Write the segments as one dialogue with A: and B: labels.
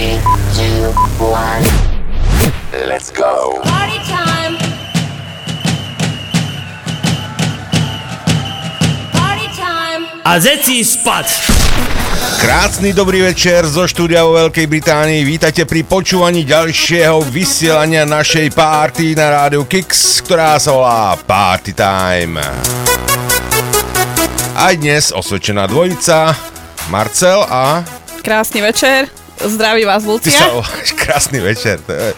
A: Three, two, one. Let's go.
B: Party time. Party time.
C: A zeci spať!
D: Krásny dobrý večer zo štúdia vo Veľkej Británii. Vítajte pri počúvaní ďalšieho vysielania našej party na rádiu Kix, ktorá sa volá Party Time. Aj dnes osvedčená dvojica, Marcel a...
E: Krásny večer, zdraví vás
D: Ty
E: Lucia.
D: sa voláš krásny večer. To je...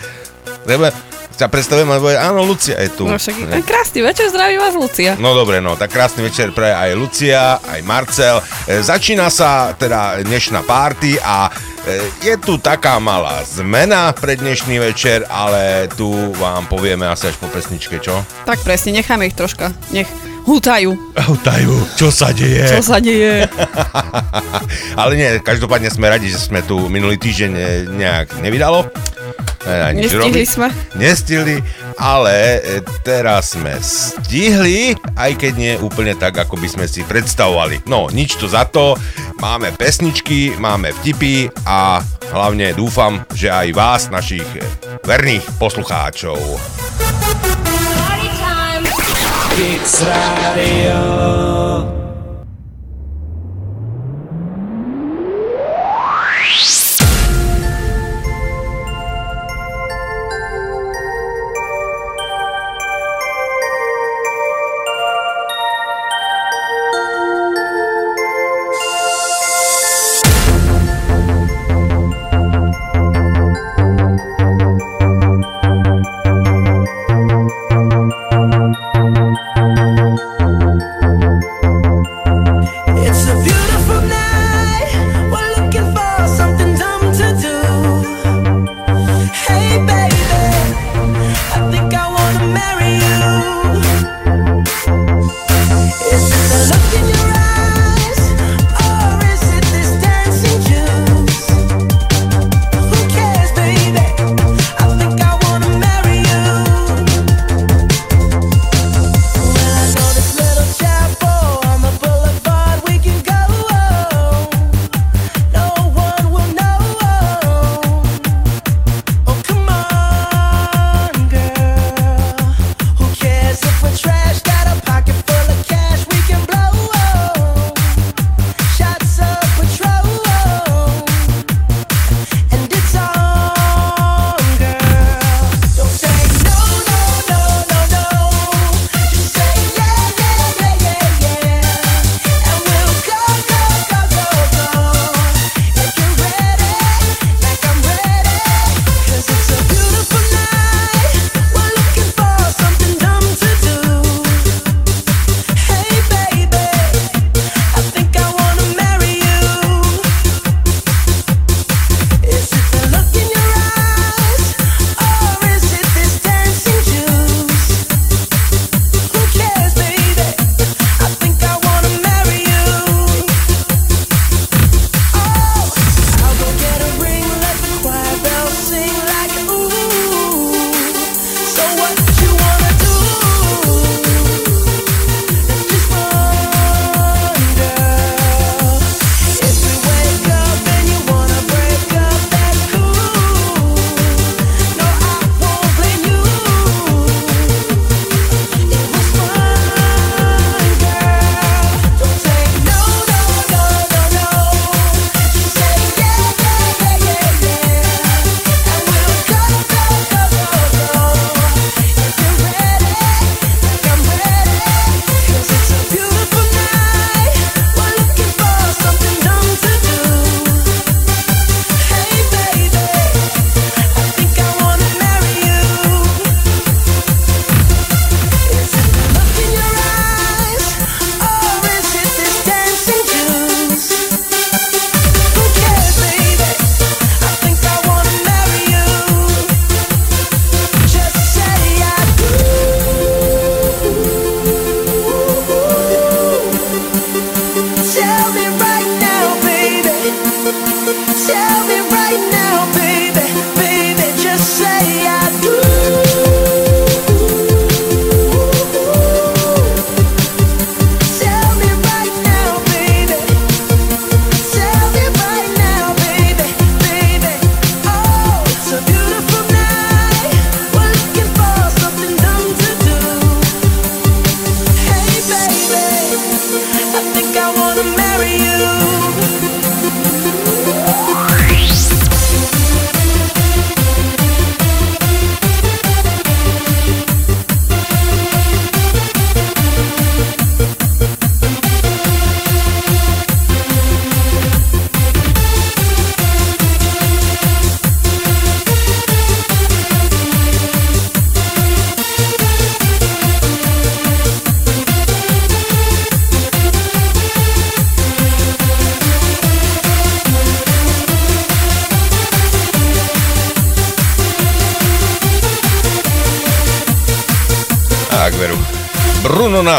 D: Lebo ťa predstavujem a povie, áno, Lucia je tu.
E: No však aj krásny večer, zdraví vás Lucia.
D: No dobre, no tak krásny večer pre aj Lucia, aj Marcel. E, začína sa teda dnešná party a e, je tu taká malá zmena pre dnešný večer, ale tu vám povieme asi až po pesničke, čo?
E: Tak presne, necháme ich troška, nech hútajú,
D: Tajú, čo sa deje?
E: čo sa deje.
D: ale nie, každopádne sme radi, že sme tu minulý týždeň e, nejak nevydalo. E, ani
E: Nestihli
D: robiť.
E: sme.
D: Nestihli, ale e, teraz sme stihli, aj keď nie úplne tak, ako by sme si predstavovali. No, nič tu za to, máme pesničky, máme vtipy a hlavne dúfam, že aj vás, našich verných poslucháčov.
B: Party time.
F: It's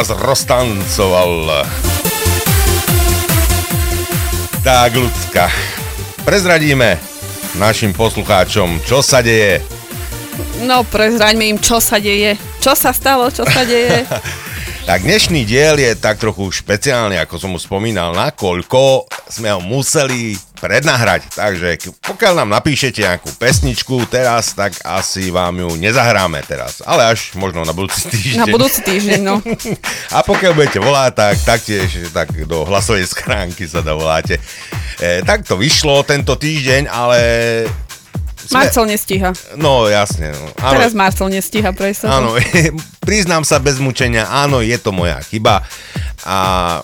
D: nás roztancoval. Tak, ľudská. Prezradíme našim poslucháčom, čo sa deje.
E: No, prezraňme im, čo sa deje. Čo sa stalo, čo sa deje.
D: Tak dnešný diel je tak trochu špeciálny, ako som už spomínal, nakoľko sme ho museli prednahrať. Takže pokiaľ nám napíšete nejakú pesničku teraz, tak asi vám ju nezahráme teraz. Ale až možno na budúci týždeň.
E: Na budúci týždeň, no.
D: A pokiaľ budete volať, tak taktiež tak do hlasovej schránky sa dovoláte. E, tak to vyšlo tento týždeň, ale... sme-
E: Marcel nestíha.
D: No jasne. No. Áno,
E: Teraz Marcel nestíha pre sa.
D: Áno, priznám sa bez mučenia, áno, je to moja chyba. A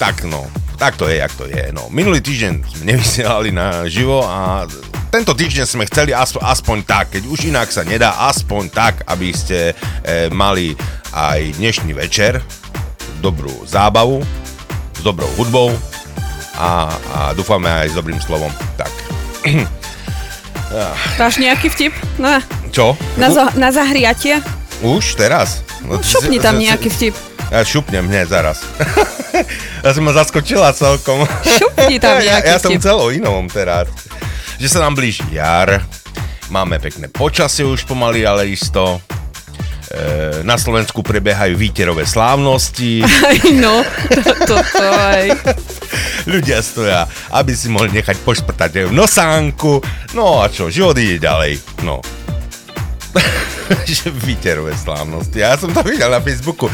D: tak no, tak to je, jak to je. No, minulý týždeň sme nevysielali na živo a tento týždeň sme chceli aspoň, aspoň tak, keď už inak sa nedá, aspoň tak, aby ste e, mali aj dnešný večer dobrú zábavu, s dobrou hudbou a, a dúfame aj s dobrým slovom. Tak,
E: Dáš nejaký vtip? Na,
D: čo?
E: na, za, na zahriatie?
D: Už teraz? No,
E: Šupni tam nejaký vtip.
D: Ja šupnem hneď zaraz. ja som ma zaskočila celkom.
E: Šupni tam
D: ja, ja som
E: vtip.
D: celo inom teraz. Že sa nám blíži jar, máme pekné počasie už pomaly, ale isto. E, na Slovensku prebiehajú výterové slávnosti.
E: Aj no, to, to, to aj.
D: Ľudia stoja, aby si mohli nechať pošprtať v nosánku. No a čo, život ide ďalej. No. že výterové slávnosti. Ja som to videl na Facebooku,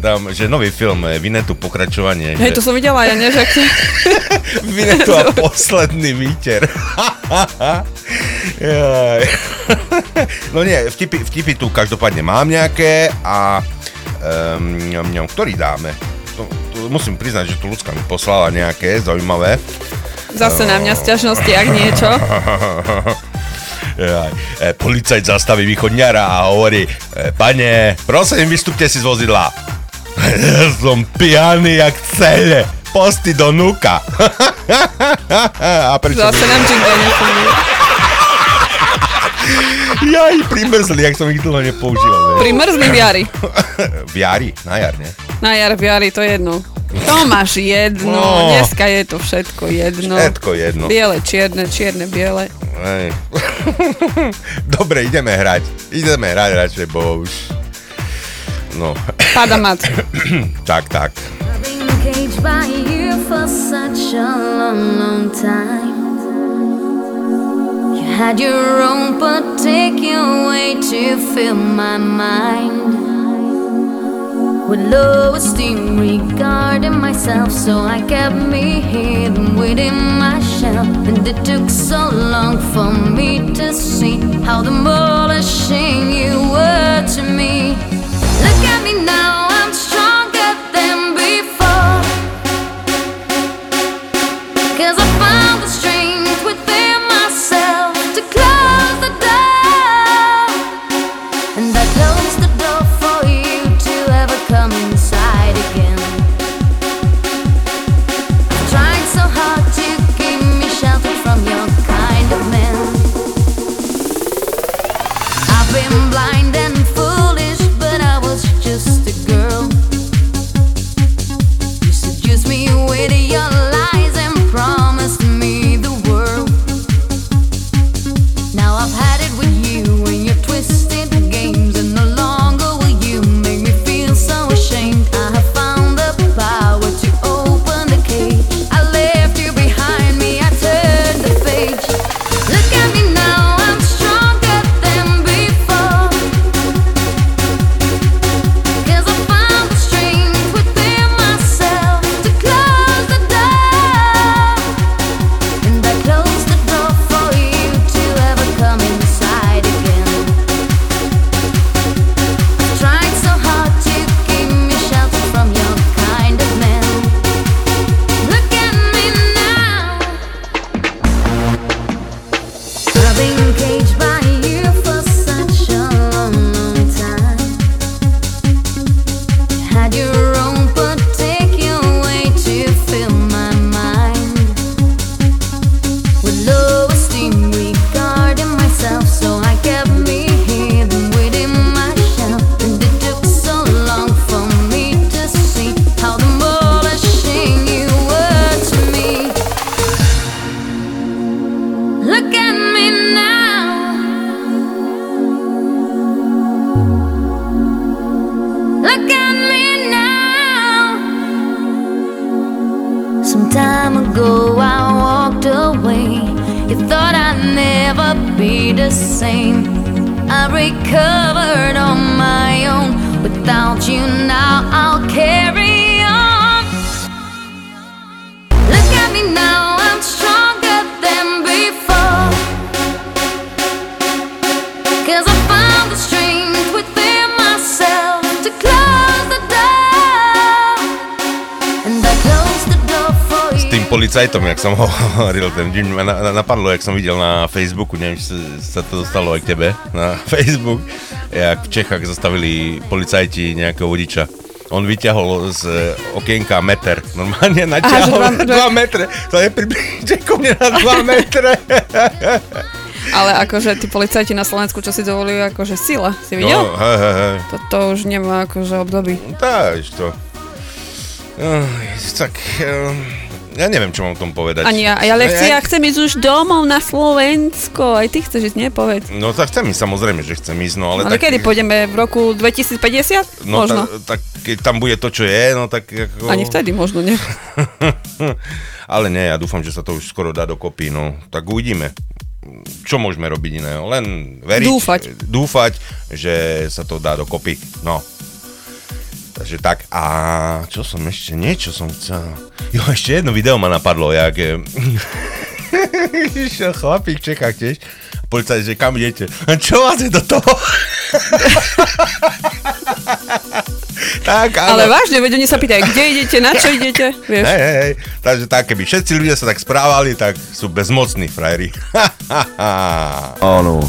D: tam, že nový film, eh, Vinetu pokračovanie.
E: Hej,
D: že-
E: to som videla, ja nie, že...
D: Vinetu a posledný výter. No nie, vtipy, vtipy tu každopádne mám nejaké a um, ktorý dáme? To, to musím priznať, že tu ľudská mi poslala nejaké zaujímavé.
E: Zase na mňa sťažnosti, ak niečo.
D: E, policajt zastaví východňara a hovorí, e, pane, prosím, vystúpte si z vozidla. Ja som pijaný jak cele. Posty do nuka. a prečo
E: Zase nám jingle.
D: Jaj, primrzli, jak som ich dlho nepoužíval.
E: Pri mrzli v jari.
D: v jari, na jar, nie?
E: Na jar v jari, to je jedno. To máš jedno,
D: No.
E: dneska je to všetko jedno.
D: Všetko jedno.
E: Biele, čierne, čierne, biele.
D: Hej. Dobre, ideme hrať. Ideme hrať radšej, bo už... No,
E: Pada mat.
D: tak, tak.
C: I've been caged by you for such a long, long time. Had your own particular way to fill my mind. With low esteem regarding myself, so I kept me hidden within my shell. And it took so long for me to see how demolishing you were to me. Look at me now,
D: policajtom, jak som hovoril, ten deň ma na, na, napadlo, jak som videl na Facebooku, neviem, či sa, to dostalo aj k tebe, na Facebook, jak v Čechách zastavili policajti nejakého vodiča. On vyťahol z e, okienka meter. Normálne
E: že
D: 2
E: dva-
D: metre. To je približne ku mne na 2 metre.
E: Ale akože tí policajti na Slovensku, čo si dovolujú, akože sila. Si videl?
D: No, hej, hej, hej.
E: Toto už nemá akože období.
D: Tá, to. Uh, tak, uh, ja neviem, čo mám o tom povedať.
E: Ani ja, ale chci, ja chcem ísť už domov na Slovensko. Aj ty chceš ísť, nie? Povedz.
D: No tak chcem ísť, samozrejme, že chcem ísť, no ale,
E: Ale
D: tak...
E: kedy pôjdeme? V roku 2050?
D: No
E: možno.
D: Ta, tak keď tam bude to, čo je, no tak ako...
E: Ani vtedy možno, nie?
D: Ale nie, ja dúfam, že sa to už skoro dá dokopy, no. Tak uvidíme. Čo môžeme robiť iného? Len veriť.
E: Dúfať.
D: Dúfať, že sa to dá dokopy. No. Takže tak. A čo som ešte? Niečo som chcel. Jo, ešte jedno video ma napadlo, jak... eh, Išiel chlapík v Čechách tiež. Policajt, že kam idete? A čo vás je do toho? tak, áno.
E: Ale vážne, veď oni sa pýtajú, kde idete, na čo idete, vieš?
D: Hej, hej, hej. Takže tak, keby všetci ľudia sa tak správali, tak sú bezmocní frajeri.
A: Áno.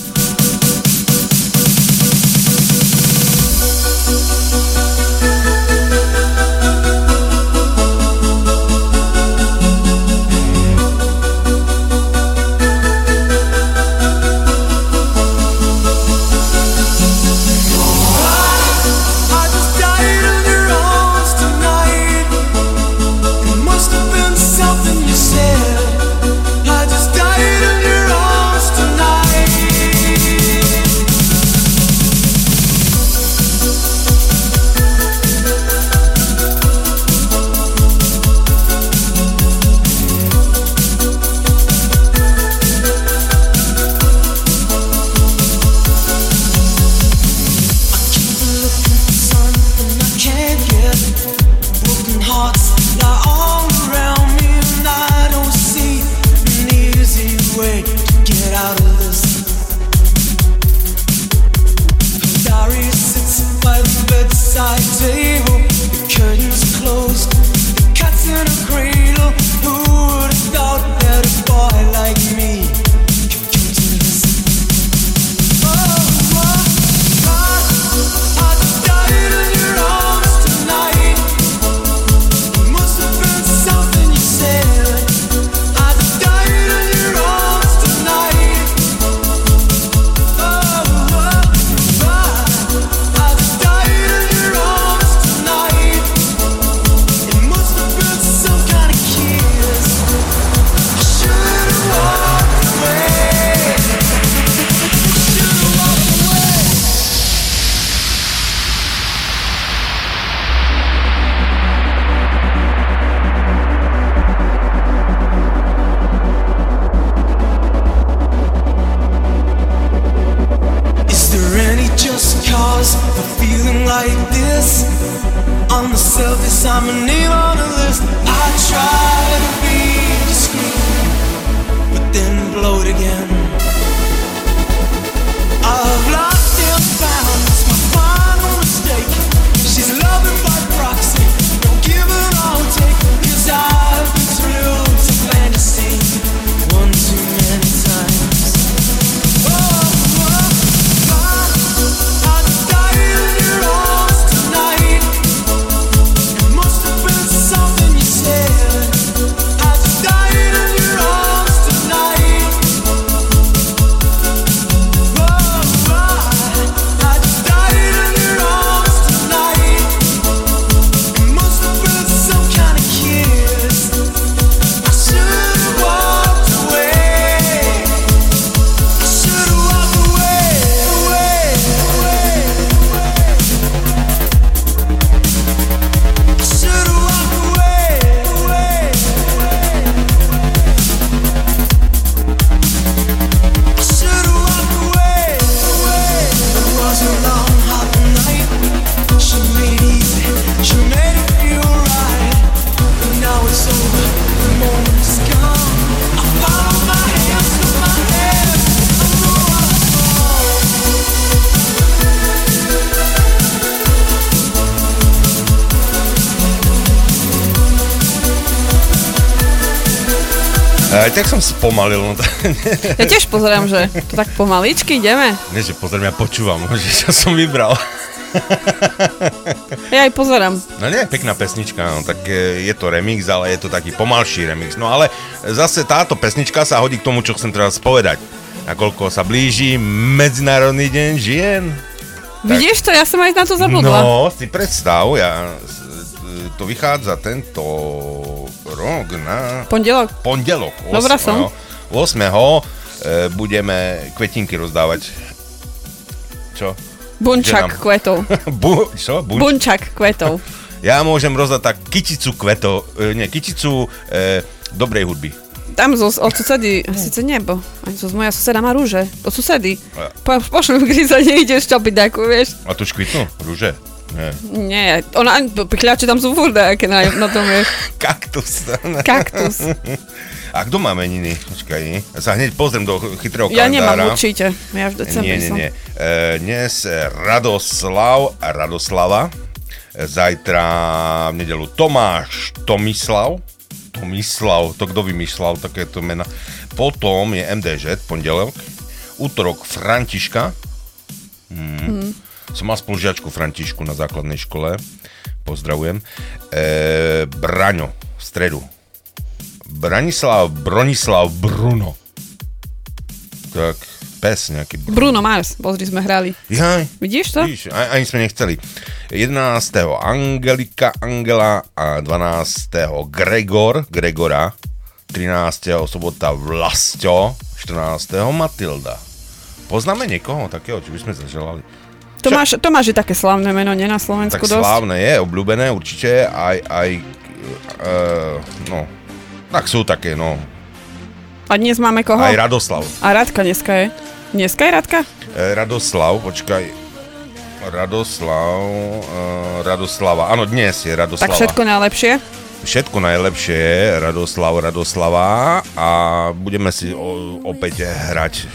D: Spomalil, no to,
E: Ja tiež pozerám, že to tak pomaličky ideme.
D: nie, že pozriem, ja počúvam, že čo som vybral.
E: Ja aj pozerám.
D: No nie, pekná pesnička, no tak je to remix, ale je to taký pomalší remix. No ale zase táto pesnička sa hodí k tomu, čo chcem teraz povedať. Nakoľko sa blíži Medzinárodný deň žien.
E: Vidíš to? Ja som aj na to zabudla.
D: No, si predstav, ja, to vychádza tento rok na
E: Pondelok.
D: pondelok.
E: Dobrá som.
D: 8. e, budeme kvetinky rozdávať. Čo?
E: Bunčak
D: Ženám.
E: kvetov.
D: Bu, čo? Bunč?
E: Bunčak kvetov.
D: Ja môžem rozdať tak kyticu kvetov, e, nie, kyticu e, dobrej hudby.
E: Tam zo, od susedy, síce nebo, ani zo moja suseda má rúže, od susedy. Po, pošli, kedy sa nejdeš čopiť takú, vieš.
D: A tu škvitnú? Rúže? Nie.
E: Nie, ona, pikľače tam sú furt aké na, na tom, vieš.
D: Kaktus.
E: Kaktus.
D: A kto má meniny? Počkaj, ja sa hneď pozriem do chytrého
E: Ja nemám
D: kalendára.
E: určite, ja v decembri
D: Nie, nie,
E: som.
D: nie. E, dnes Radoslav, Radoslava. Zajtra v nedelu Tomáš, Tomislav. Tomislav, to kto vymýšľal takéto mena. Potom je MDŽ, pondelok. Útorok Františka. Hmm. Som mal spolužiačku Františku na základnej škole. Pozdravujem. E, Braňo, v stredu. Branislav, Bronislav, Bruno. Tak, pes nejaký Bruno.
E: Bruno Mars, pozri, sme hrali.
D: Jaj,
E: Vidíš to?
D: Vidíš, ani sme nechceli. 11. Angelika Angela a 12. Gregor, Gregora, 13. sobota Vlasto, 14. Matilda. Poznáme niekoho takého, či by sme zaželali?
E: Tomáš, Tomáš je také slavné meno, nie na Slovensku
D: Tak
E: dosť.
D: slávne je, obľúbené určite, aj, aj, uh, no, tak sú také, no,
E: A dnes máme koho?
D: aj Radoslav.
E: A Radka dneska je. Dneska je Radka?
D: E, Radoslav, počkaj, Radoslav, uh, Radoslava, áno, dnes je Radoslava.
E: Tak všetko najlepšie.
D: Všetko najlepšie je Radoslav Radoslava a budeme si o, opäť hrať.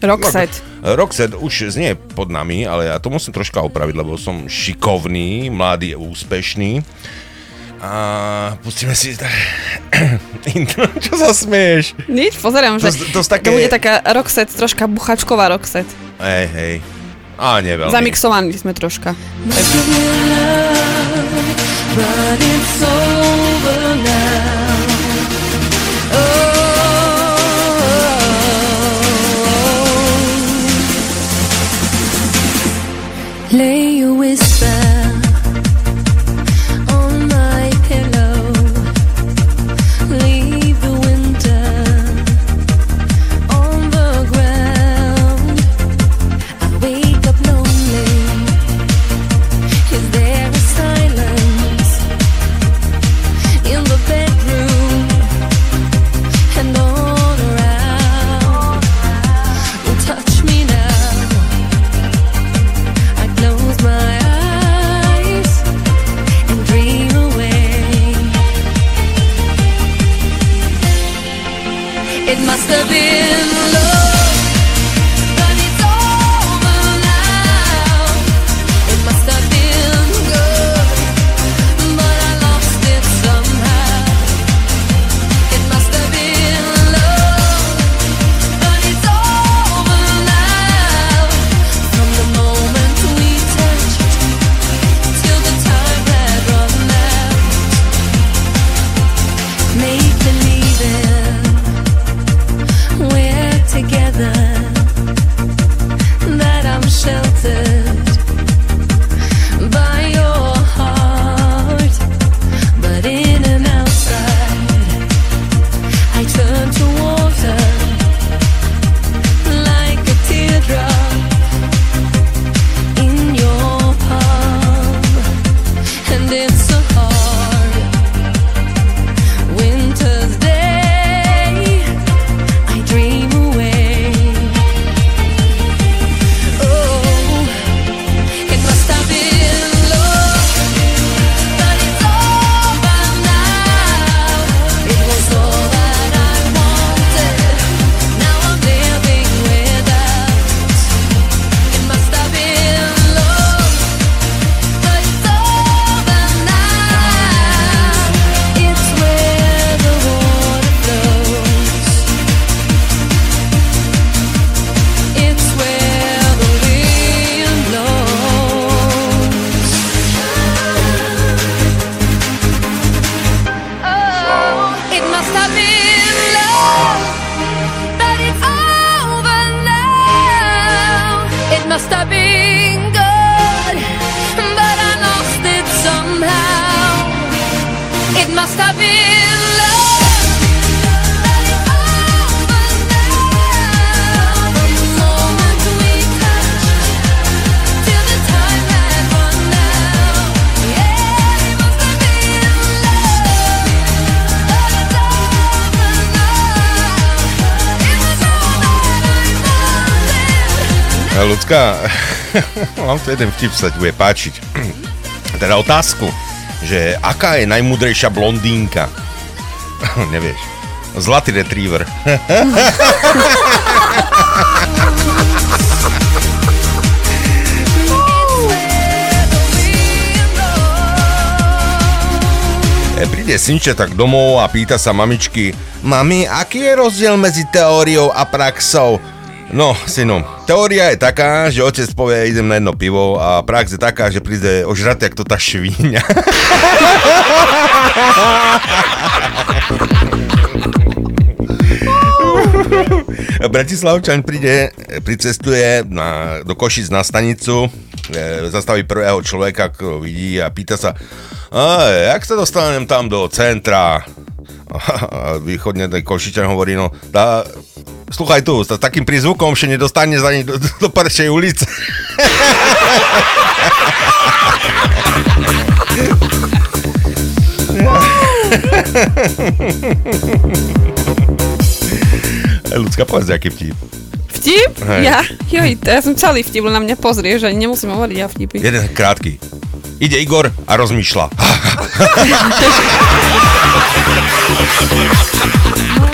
E: Roxet.
D: Roxette už znie pod nami, ale ja to musím troška opraviť, lebo som šikovný, mladý, úspešný. A pustíme si tak... intro. Čo sa smieš?
E: Nič, pozerám, že
D: To- to také-
E: to bude taká Roxet, troška buchačková Roxet.
D: Hej, hej. A nie veľmi.
E: Zamixovaní sme troška.
G: Must
D: mám tu jeden vtip, sa bude páčiť. Teda otázku, že aká je najmudrejšia blondínka? Nevieš. Zlatý retriever. E, Príde synče tak domov a pýta sa mamičky, mami, aký je rozdiel medzi teóriou a praxou? No, synu, teória je taká, že otec povie, idem na jedno pivo a prax je taká, že príde ožratý, jak to tá švíňa. Bratislavčan príde, pricestuje na, do Košic na stanicu, e, zastaví prvého človeka, ktorého vidí a pýta sa, a jak sa dostanem tam do centra? A východne ten Košičan hovorí, no, tá, sluchaj tu, s takým prizvukom, že nedostane za ani do, do, prvšej ulice. Ľudská, povedz, aký vtip.
E: Vtip?
D: Hej.
E: Ja? Joj, ja som celý vtip, len na mňa pozrieš, ani nemusím hovoriť ja vtipy.
D: Jeden krátky. Ide Igor a rozmýšľa.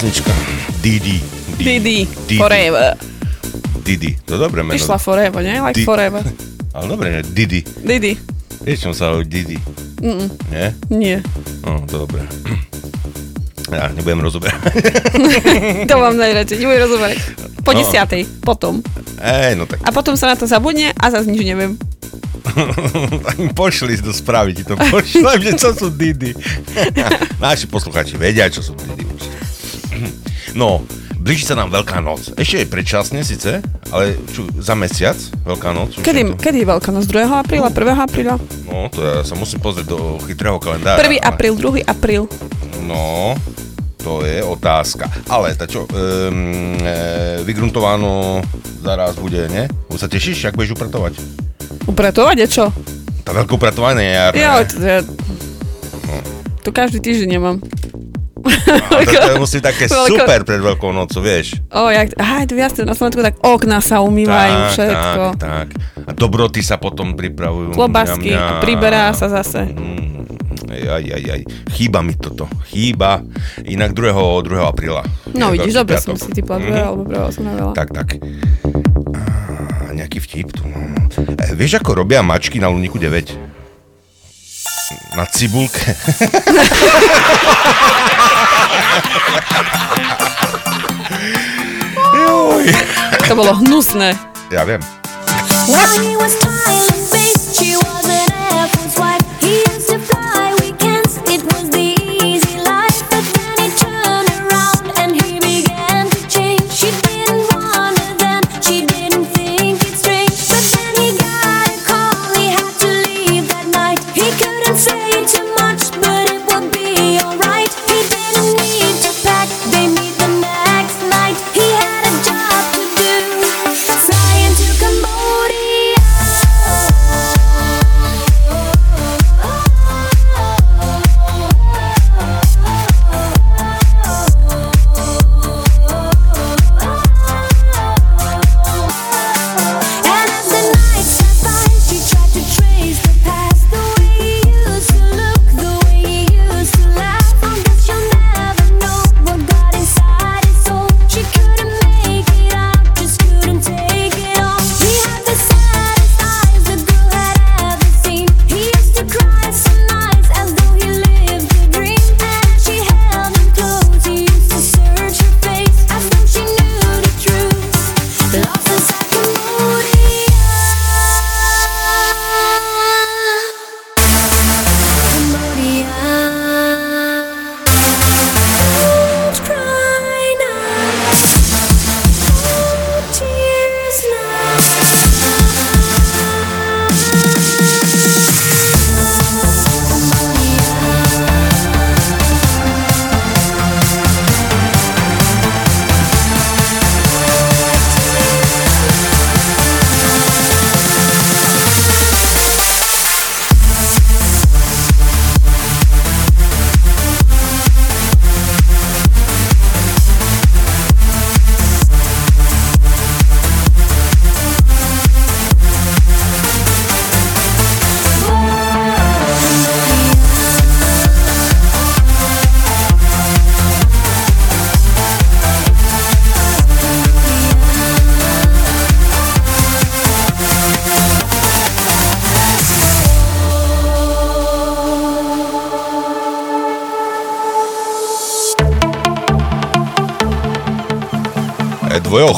D: pesnička. Didi.
E: Didi,
D: Didi.
E: forever.
D: Didi. To je dobré meno.
E: Išla forever, nie? Like
D: Di-
E: forever.
D: Ale dobre, ne? Didi.
E: Didi.
D: Vieš, čom sa hovorí Didi?
E: Mm-mm.
D: Nie?
E: Nie.
D: No, dobre. Ja nebudem rozoberať.
E: To mám najradšej, nebudem rozoberať. Po
D: No.
E: desiatej, potom.
D: Ej, no tak
E: A potom sa na to zabudne a zase nič neviem.
D: pošli do správy, ti to pošlem, že čo sú Didi. Naši posluchači vedia, čo sú. No, blíži sa nám Veľká noc. Ešte je predčasne síce, ale čo, za mesiac Veľká noc.
E: Kedy,
D: to-
E: kedy je Veľká noc? 2. apríla? 1. apríla?
D: No, to ja sa musím pozrieť do chytrého kalendára.
E: 1.
D: ale-
E: apríl, 2. apríl.
D: No, to je otázka. Ale tá čo, um, e, vygruntováno zaraz bude, nie? Už sa tešíš, ak budeš upratovať?
E: Upratovať je čo?
D: Tá veľké upratovanie je jarné.
E: Jo, to, to, to každý týždeň nemám.
D: A to, to musí také
E: Veľko-
D: super pred Veľkou nocou, vieš.
E: O, jak, je to viac na Slovensku, tak okná sa umývajú, všetko.
D: tak, tak. A dobroty sa potom pripravujú.
E: Klobásky,
D: Mňam, mňam.
E: a priberá sa zase.
D: Mm, aj, aj, aj. Chýba mi toto. Chýba. Inak 2. 2. apríla.
E: No
D: Je
E: vidíš, dobre som si typla
D: Mhm.
E: 2. alebo 1. som navela.
D: Tak, tak. A nejaký vtip tu mám. E, vieš, ako robia mačky na Luniku 9? Na cibulke. Joj.
E: To bolo hnusné.
D: Ja viem.
G: While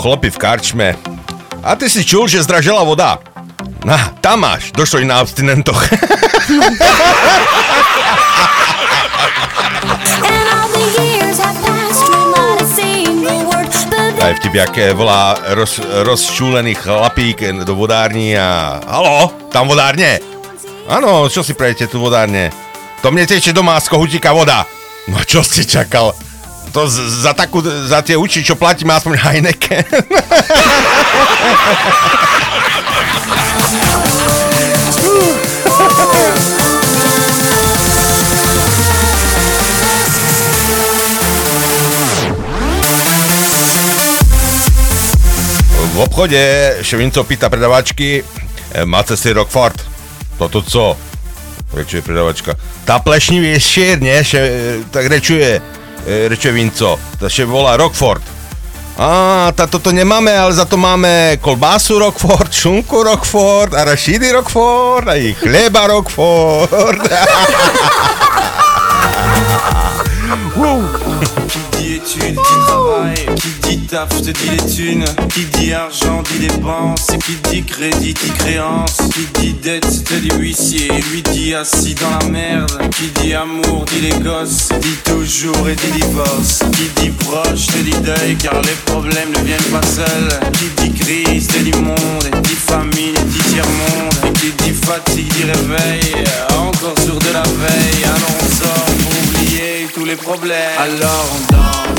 D: Chlopy v karčme. A ty si čul, že zdražela voda? Na, tam máš, došlo i na abstinentoch. Aj vtip, aké volá roz, rozčúlený chlapík do vodárni a... Halo, tam vodárne? Áno, čo si prejete tu vodárne? To mne teče doma z kohutíka voda. No čo si čakal? To z, za, takú, za tie uči, čo platím aspoň Heineken. V obchode Ševinco pýta predavačky, e, máte si Rockford? Toto co? Rečuje predavačka. Tá plešnivý je nie? Še, e, tak rečuje, e, rečuje Vinco. To še volá Rockford. Á, tá toto nemáme, ale za to máme kolbásu Rockford, šunku Rockford, arašidy Rockford, a i chleba Rockford.
H: taf, te dis les thunes, qui dit argent, dit dépenses, qui dit crédit, dit créance, qui dit dette, te dit huissier, lui dit assis dans la merde, qui dit amour, dit les gosses, dit toujours et dit divorce, qui dit proche, te dit deuil, car les problèmes ne viennent pas seuls, qui dit crise, te dit monde, dit famine, dit tiers-monde, et qui dit fatigue, dit réveil, encore sur de la veille, alors on sort pour oublier tous les problèmes, alors on danse.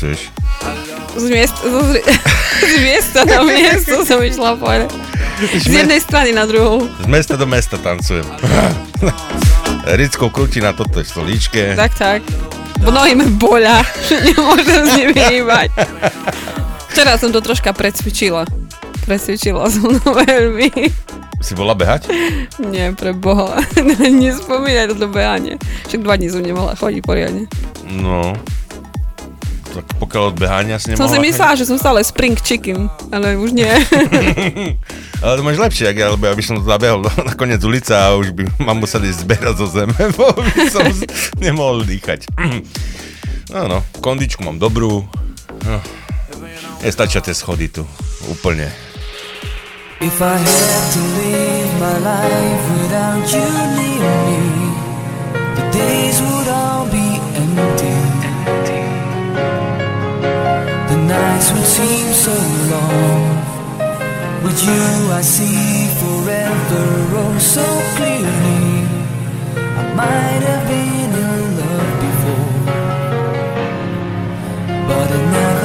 D: Pekne tancuješ.
E: Z miesta, z, z miesta na miesto som išla povedať. Z jednej strany na druhú.
D: Z mesta do mesta tancujem. Ricko krúti na toto stolíčke.
E: Tak, tak. Mi boľa. Nemôžem s nimi hýbať. Včera som to troška precvičila. Precvičila som to veľmi.
D: Si bola behať?
E: Nie, pre boha. Nespomínaj toto behanie. Však dva dní som nemohla chodiť poriadne.
D: No. Pokiaľ od behania si
E: Som
D: nemohla...
E: si myslela, že som stále spring chicken, ale už nie.
D: Ale to máš lepšie, jak ja, lebo ja by som to zabehol na koniec ulice a už by ma museli zberať zo zeme, bo by som nemohol dýchať. No, no, kondičku mám dobrú. No. Nestačia tie schody tu. Úplne.
A: If I had to live my life without you near me, the days would nights would seem so long. With you, I see forever oh so clearly. I might have been in love before, but I never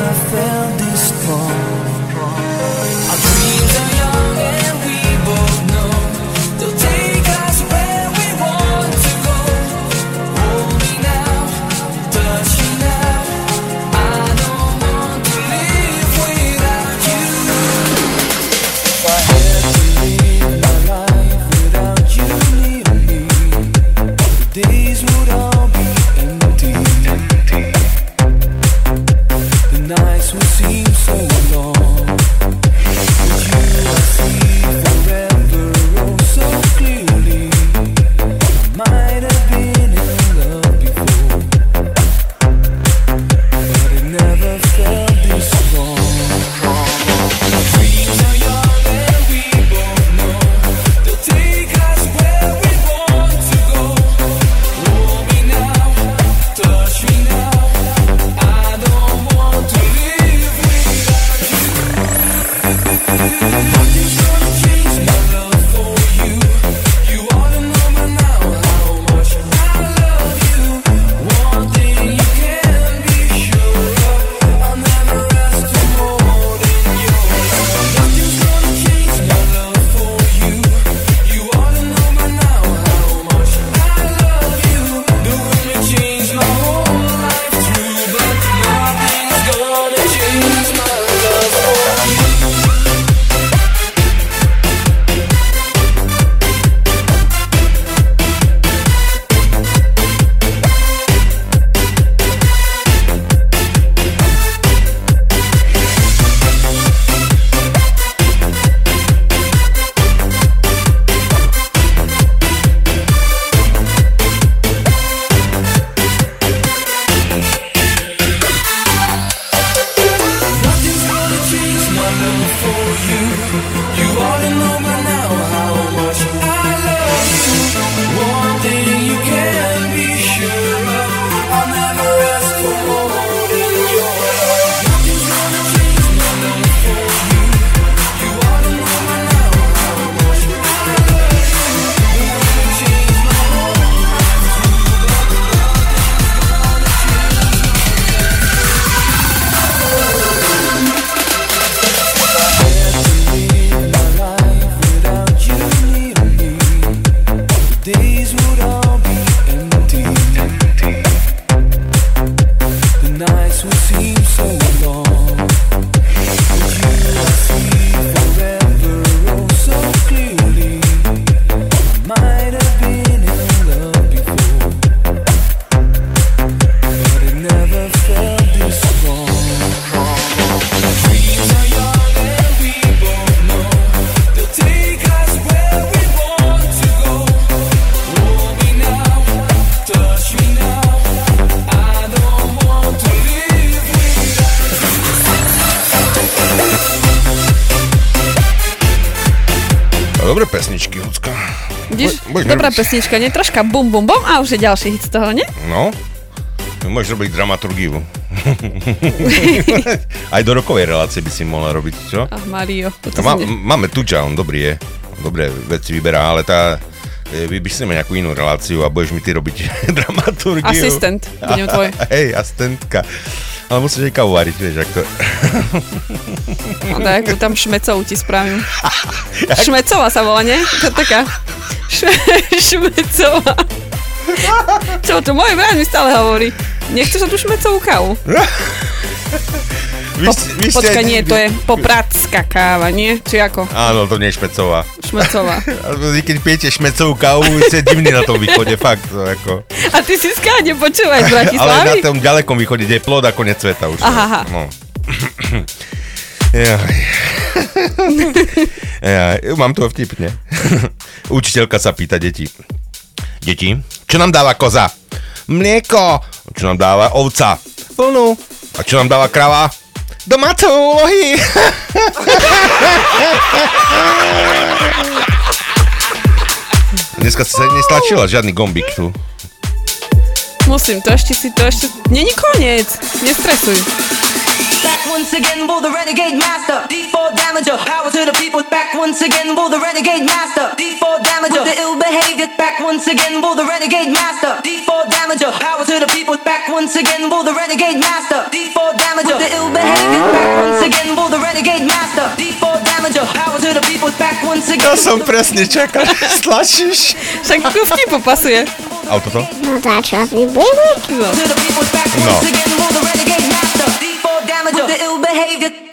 E: pesnička, nie? Troška bum bum bum a už je ďalší hit z toho, nie?
D: No, môžeš robiť dramaturgiu. Aj do rokovej relácie by si mohla robiť, čo?
E: Ach, Mario. To
D: Má,
E: ne...
D: máme Tuča, on dobrý je. Dobré veci vyberá, ale tá... e, Vy by si nejakú inú reláciu a budeš mi ty robiť dramaturgiu.
E: Asistent, budem tvoj.
D: Hej, asistentka. Ale musíš aj kávu variť, vieš, ak to...
E: No, tak, tam šmecovú ti spravím. Šmecová sa volá, nie? To taká šmecová. Čo to môj brat mi stále hovorí. Nechceš tú šmecovú kávu?
D: Vy, ste- vy ste-
E: Počkaj, nie, to je popradská káva, nie? Či ako?
D: Áno, to nie je.
E: Šmecová.
D: Vy keď pijete šmecovú kávu, ste divní na tom východe, fakt. To ako.
E: A ty si skáde počúvaj z
D: Ale na
E: Bratislavy?
D: tom ďalekom východe, kde je plod a konec sveta už.
E: Aha, aha.
D: No. Jaj. Jaj, mám tu vtip, nie? Učiteľka sa pýta deti. Deti, čo nám dáva koza? Mlieko. Čo nám dáva ovca? Vlnu. A čo nám dáva krava? Domáce úlohy. Dneska sa nestlačila žiadny gombík tu.
E: Musím, to ešte si, to ešte... Není koniec. Nestresuj.
I: Back once again, will the renegade master. D4 damager, power to the people. Back once again, will the renegade master. D4 damager, with the ill behavior. Back once again, will the renegade master. D4 damager, power to the people. Back once again, will the renegade master. D4 damager, with the ill behavior. Back once again, will the renegade master. D4 damager, power to the people. Back once again.
D: To som presne čakal, stlačíš.
E: Však ku vtipu pasuje.
D: Auto to?
I: To the people. Back
D: No.
I: once with the ill behavior.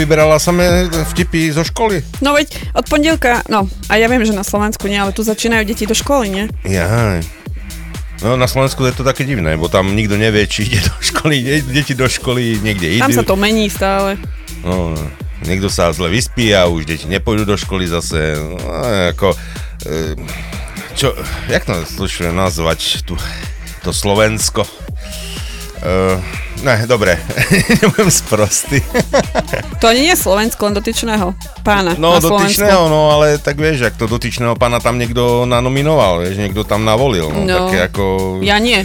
D: Navyberala samé vtipy zo školy.
E: No veď, od pondelka, no, a ja viem, že na Slovensku nie, ale tu začínajú deti do školy, nie?
D: Jaj. No na Slovensku je to také divné, bo tam nikto nevie, či ide do školy, deti do školy niekde idú.
E: Tam sa to mení stále.
D: No, niekto sa zle vyspí a už deti nepôjdu do školy zase. No, ako, e, čo, jak to slušne nazvať tu, to Slovensko? E, ne, dobre, nebudem sprostý.
E: To ani nie je Slovensko, len dotyčného pána
D: No,
E: Slovensku.
D: dotyčného, no, ale tak vieš, ak to dotyčného pána tam niekto nanominoval, vieš, niekto tam navolil, no,
E: No,
D: také ako...
E: Ja nie.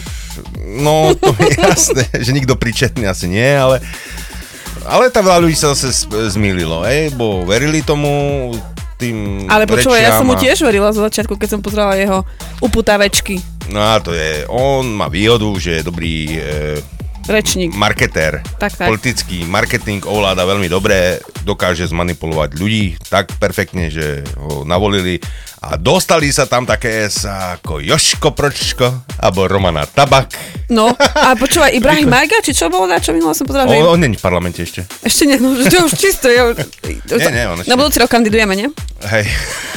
D: No, to je jasné, že nikto príčetný asi nie, ale... Ale tak veľa ľudí sa zase zmýlilo, ej, bo verili tomu tým
E: Ale počúvaj, ja som mu tiež verila zo začiatku, keď som pozerala jeho uputavečky.
D: No a to je, on má výhodu, že je dobrý e,
E: Rečník.
D: marketér.
E: Tak, tak.
D: Politický marketing ovláda veľmi dobre, dokáže zmanipulovať ľudí tak perfektne, že ho navolili a dostali sa tam také sa ako Joško Pročko alebo Romana Tabak.
E: No, a počúvaj, Ibrahim Majga, či čo bolo, na čo minula som pozerala.
D: On, on není v parlamente ešte.
E: Ešte nie, no, to už čisto. Ja,
D: Nie, nie, on ešte-
E: na budúci rok kandidujeme, nie?
D: Hej.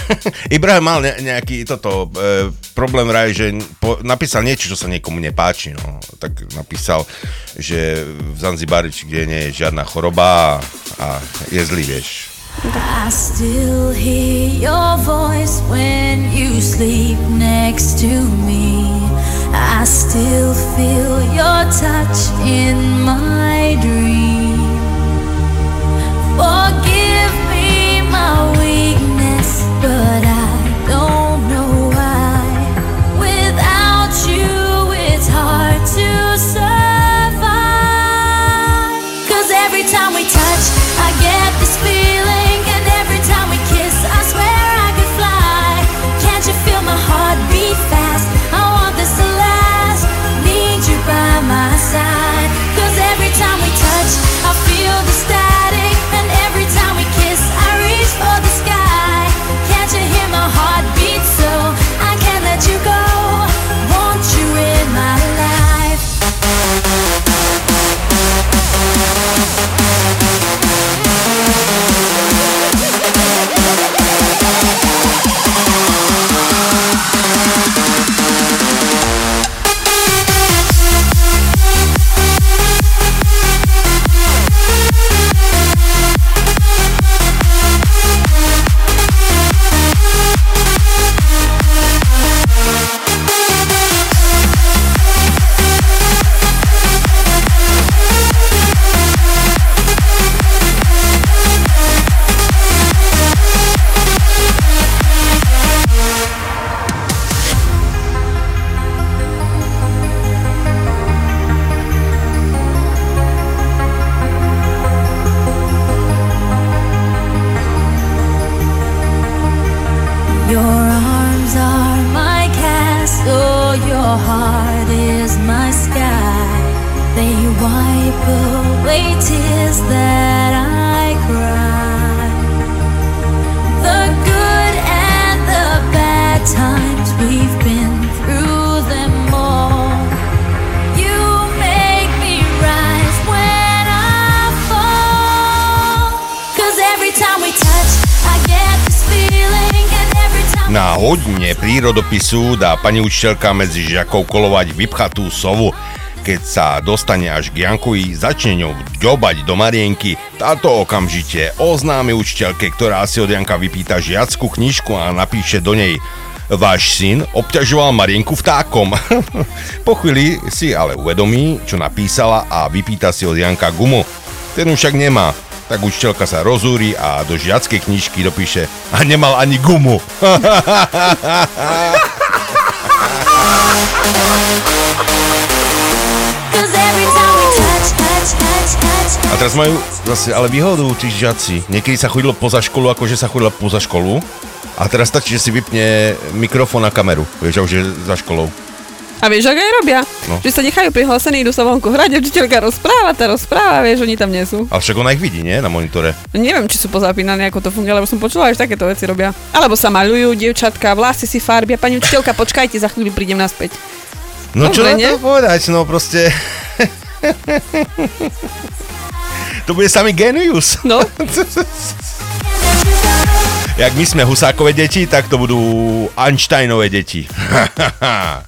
D: Ibrahim mal ne, nejaký toto e, problém vraj, že po, napísal niečo, čo sa niekomu nepáči. No. Tak napísal, že v Zanzibari, kde nie je žiadna choroba a je zlý, vieš.
G: I still hear your voice when you sleep next to me. I still feel your touch in my dream. Forgive me my weakness, but I
D: prírodopisu dá pani učiteľka medzi žiakov kolovať vypchatú sovu. Keď sa dostane až k Jankovi, začne ňou ďobať do Marienky. Táto okamžite oznámi učiteľke, ktorá si od Janka vypýta žiackú knižku a napíše do nej Váš syn obťažoval Marienku vtákom. po chvíli si ale uvedomí, čo napísala a vypýta si od Janka gumu. Ten však nemá. Tak učiteľka sa rozúri a do žiackej knižky dopíše a nemal ani gumu. A teraz majú zase ale výhodu tí žiaci. Niekedy sa chodilo poza školu, akože sa chodilo poza školu. A teraz stačí, že si vypne mikrofón a kameru. Vieš, a už je za školou.
E: A vieš, ak aj robia?
D: No.
E: Že sa nechajú prihlásení, idú sa vonku hrať, učiteľka rozpráva, tá rozpráva, vieš, oni tam nie sú.
D: Ale však ona ich vidí, nie? Na monitore.
E: Neviem, či sú pozapínané, ako to funguje, lebo som počula, že takéto veci robia. Alebo sa maľujú, dievčatka, vlasy si farbia. Pani učiteľka, počkajte, za chvíľu prídem naspäť.
D: No čo na to povedať, no proste... to bude samý genius.
E: No,
D: Jak my sme Husákové deti, tak to budú Einsteinové deti.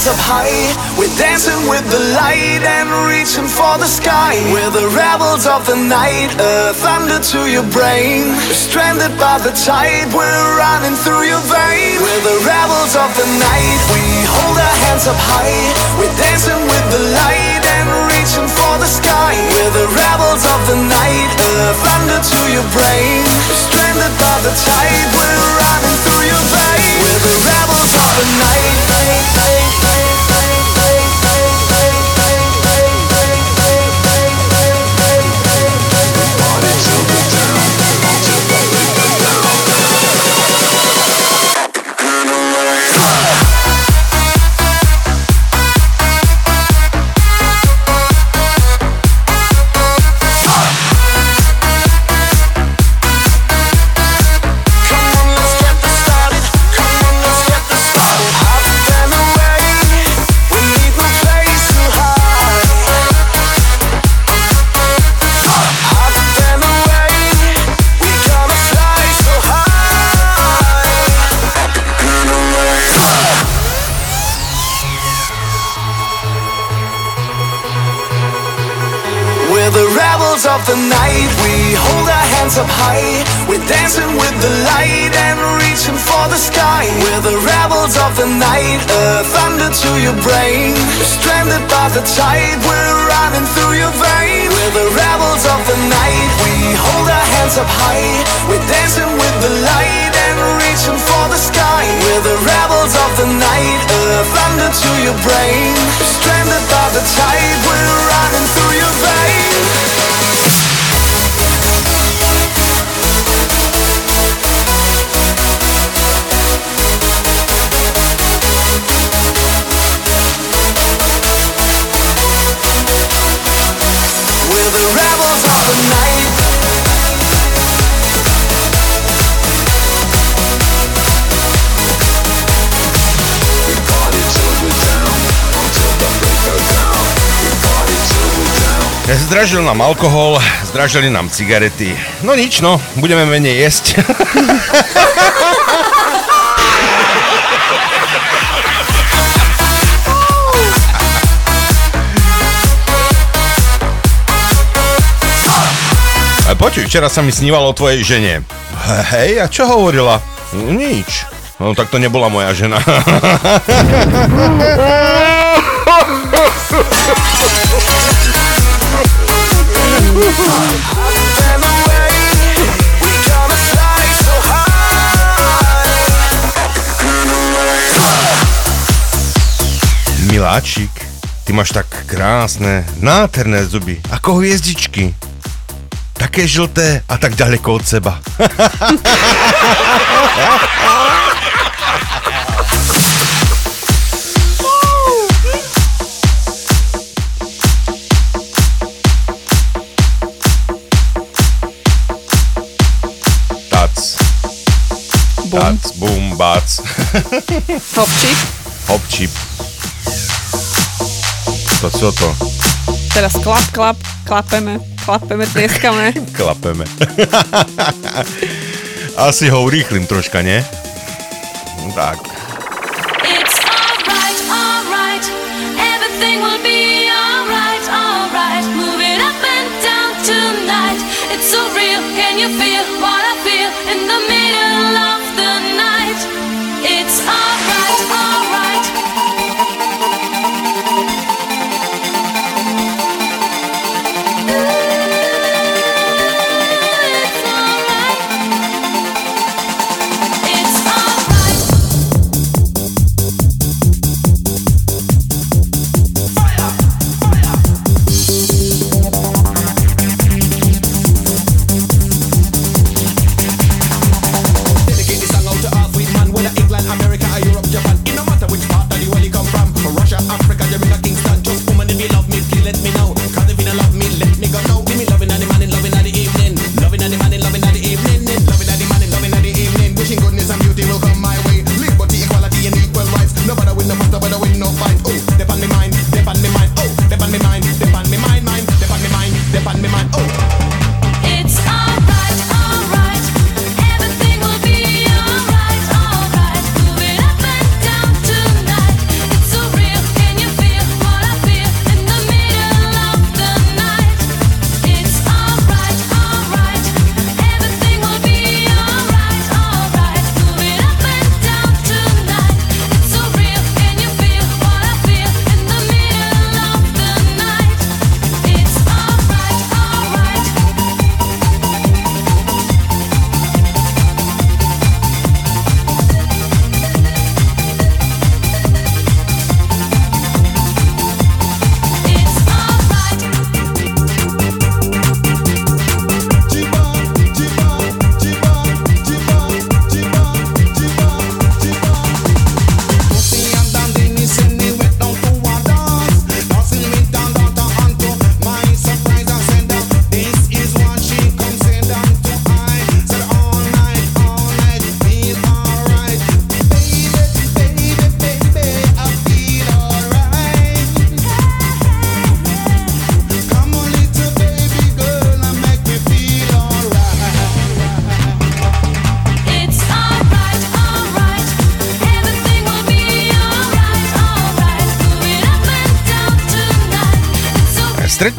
J: hands up high. We're dancing with the light and reaching for the sky. We're the rebels of the night. A thunder to your brain. We're Stranded by the tide. We're running through your veins. We're the rebels of the night. We hold our hands up high. We're dancing with the light and reaching for the sky. We're the rebels of the night. A thunder to your brain. Stranded by the tide. We're running through your veins. We're the rebels of the night. Your brain. Stranded by the tide. We're running through your veins. We're the rebels of the night. We hold our hands up high. We're dancing with the light and reaching for the sky. We're the rebels of the night. A thunder to your brain. Stranded by the tide. We're running through your veins.
D: Zdražil nám alkohol, zdražili nám cigarety. No nič, no, budeme menej jesť. Počuj, včera sa mi snívalo o tvojej žene. Hej, a čo hovorila? "No, Nič. No tak to nebola moja žena. Miláčik, ty máš tak krásne, nádherné zuby, ako hviezdičky. Také žlté a tak ďaleko od seba.
E: Bum.
D: tac, bum, bac,
E: Hopčík.
D: hop, čip. To co to?
E: Teraz klap, klap, klapeme, klapeme, tlieskame.
D: Klapeme. Asi ho urýchlim troška, nie? Tak.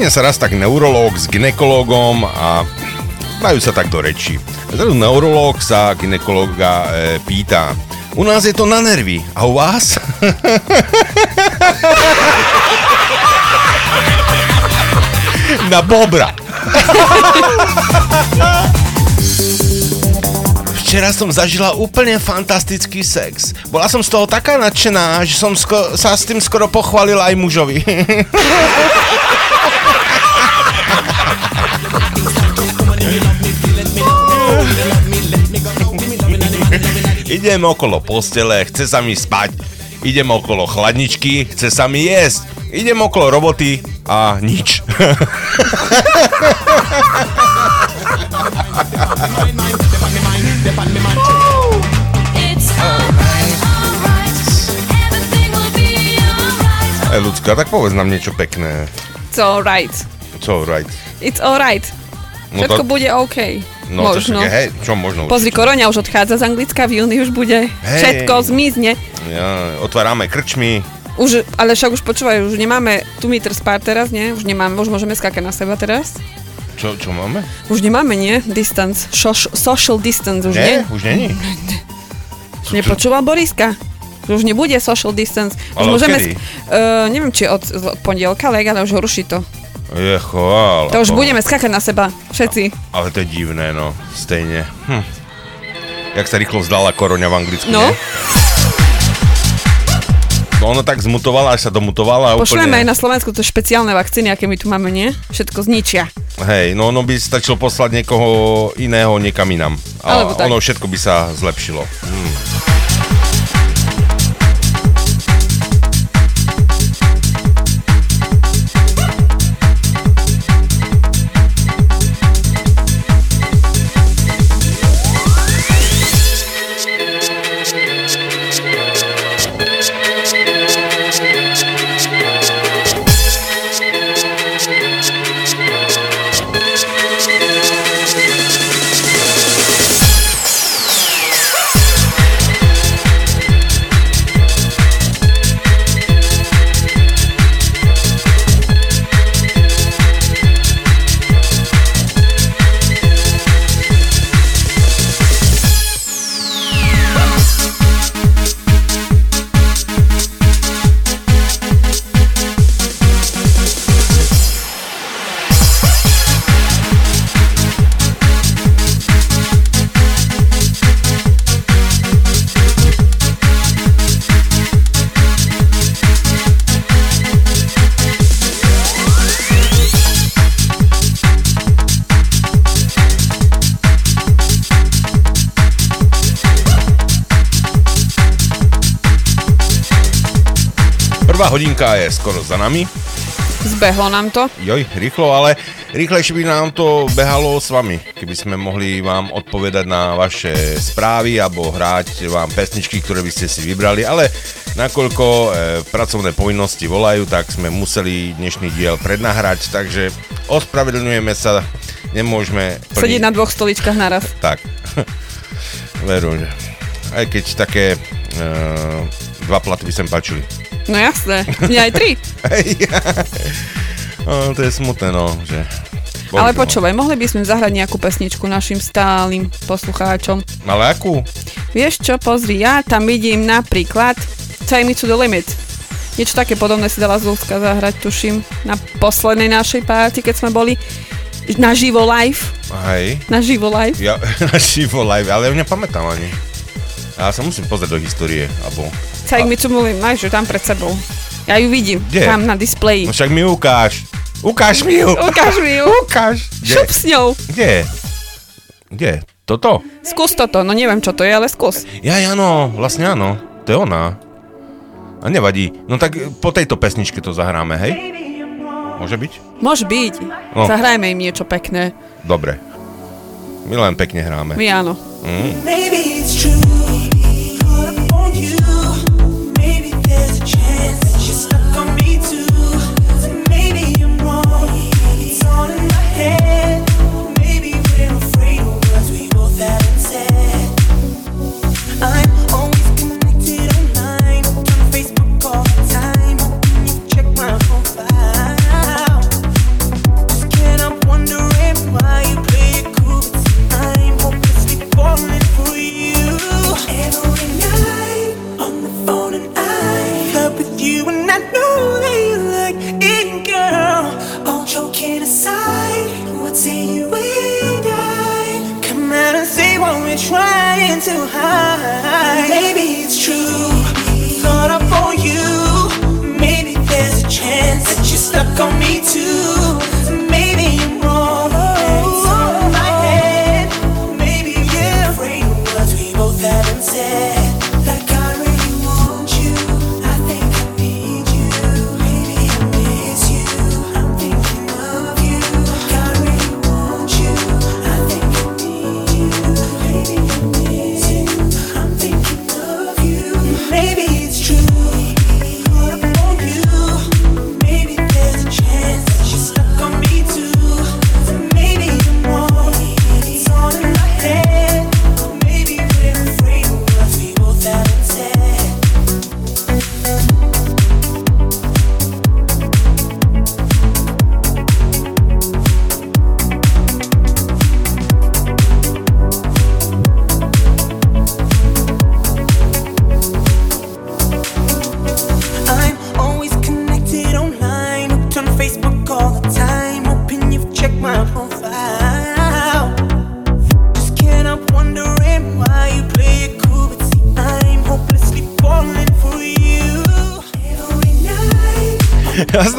D: Stretne sa raz tak neurológ s ginekológom a dajú sa tak do reči. Zrazu neurológ sa ginekológa e, pýta, u nás je to na nervy, a u vás? na bobra. Včera som zažila úplne fantastický sex. Bola som z toho taká nadšená, že som sko- sa s tým skoro pochválila aj mužovi. Idem okolo postele, chce sa mi spať. Idem okolo chladničky, chce sa mi jesť. Idem okolo roboty a nič.
B: It's alright, alright. Alright.
D: Ej, ľudská, tak povedz nám niečo pekné.
E: It's alright.
D: Co, right?
E: It's alright.
D: No
E: Všetko
D: to-
E: bude OK.
D: No, to
E: Možno.
D: je, hej, čo možno?
E: Pozri, Koroňa už odchádza z Anglicka, v júni už bude.
D: Hej.
E: Všetko zmizne.
D: Ja, otvárame krčmy.
E: Už, ale však už počúvaj, už nemáme tu meter spár teraz, nie? Už nemáme, už môžeme skákať na seba teraz.
D: Čo, čo máme?
E: Už nemáme, nie? Distance. Social, social distance už nie?
D: Nie, už není.
E: Nepočúval Boriska? Už nebude social distance. Už
D: Ale
E: môžeme...
D: odkedy?
E: Uh, neviem, či od, od pondelka, ale, ale už ho ruší to.
D: Je chvála.
E: To už
D: Bohu.
E: budeme skákať na seba. Všetci.
D: Ale to je divné, no. Stejne. Hm. Jak sa rýchlo vzdala koroňa v Anglicku,
E: No.
D: nie? No ono tak zmutovala, až sa domutovala a
E: Pošleme aj
D: úplne...
E: na Slovensku to špeciálne vakcíny, aké my tu máme, nie? Všetko zničia.
D: Hej, no ono by stačilo poslať niekoho iného niekam inam. A
E: Alebo tak.
D: ono všetko by sa zlepšilo. Hm. Je skoro za nami.
E: Zbehlo nám to.
D: Joj, rýchlo, ale rýchlejšie by nám to behalo s vami, keby sme mohli vám odpovedať na vaše správy alebo hrať vám pesničky, ktoré by ste si vybrali, ale nakoľko e, pracovné povinnosti volajú, tak sme museli dnešný diel prednahrať, takže ospravedlňujeme sa, nemôžeme...
E: Sedieť na dvoch stoličkách naraz.
D: Tak, veru, aj keď také e, dva platy by sem páčili.
E: No jasné. Mne aj tri.
D: Hej. no, to je smutné, no, že...
E: Ale
D: Bohužiaľ.
E: počúvaj, mohli by sme zahrať nejakú pesničku našim stálym poslucháčom.
D: Ale akú?
E: Vieš čo, pozri, ja tam vidím napríklad Take Me to the Limit. Niečo také podobné si dala Zuzka zahrať, tuším, na poslednej našej párty, keď sme boli na živo live.
D: Hej.
E: Na živo live.
D: Ja, na živo live, ale ja nepamätám ani. Ja sa musím pozrieť do histórie, alebo...
E: Me to the Limit, máš ju tam pred sebou. Ja ju vidím,
D: Kde?
E: tam na displeji.
D: No však mi ukáž. Ukáž mi ju.
E: Ukáž mi ju.
D: Ukáž.
E: Šup
D: Kde?
E: s ňou.
D: Kde? Kde? Toto?
E: Skús toto, no neviem čo to je, ale skús.
D: Ja, áno, vlastne áno. To je ona. A nevadí. No tak po tejto pesničke to zahráme, hej? Môže byť?
E: Môže byť.
D: No.
E: Zahrajme im niečo pekné.
D: Dobre. My len pekne hráme.
E: My áno.
D: Mm.
F: Maybe it's true. been trying to hide. Maybe it's true. Thought up for you. Maybe there's a chance that you're stuck on me too.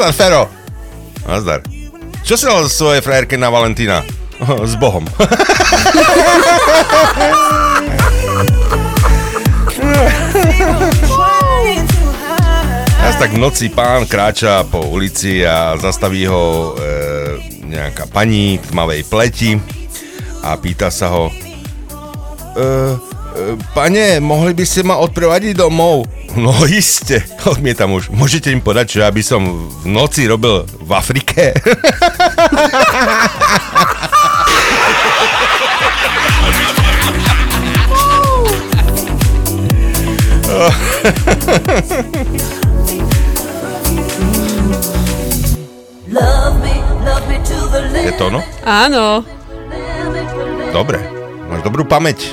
C: Nazdar, Fero. Nazdar. Čo si dal svoje frajerke na Valentína? S Bohom. Teraz tak v noci pán kráča po ulici a zastaví ho e, nejaká pani tmavej pleti a pýta sa ho e, e, Pane, mohli by ste ma odprevadiť domov? No iste, odmietam už. Môžete im podať, že aby som v noci robil v Afrike? Je to ono?
E: Áno.
C: Dobre, máš dobrú pamäť.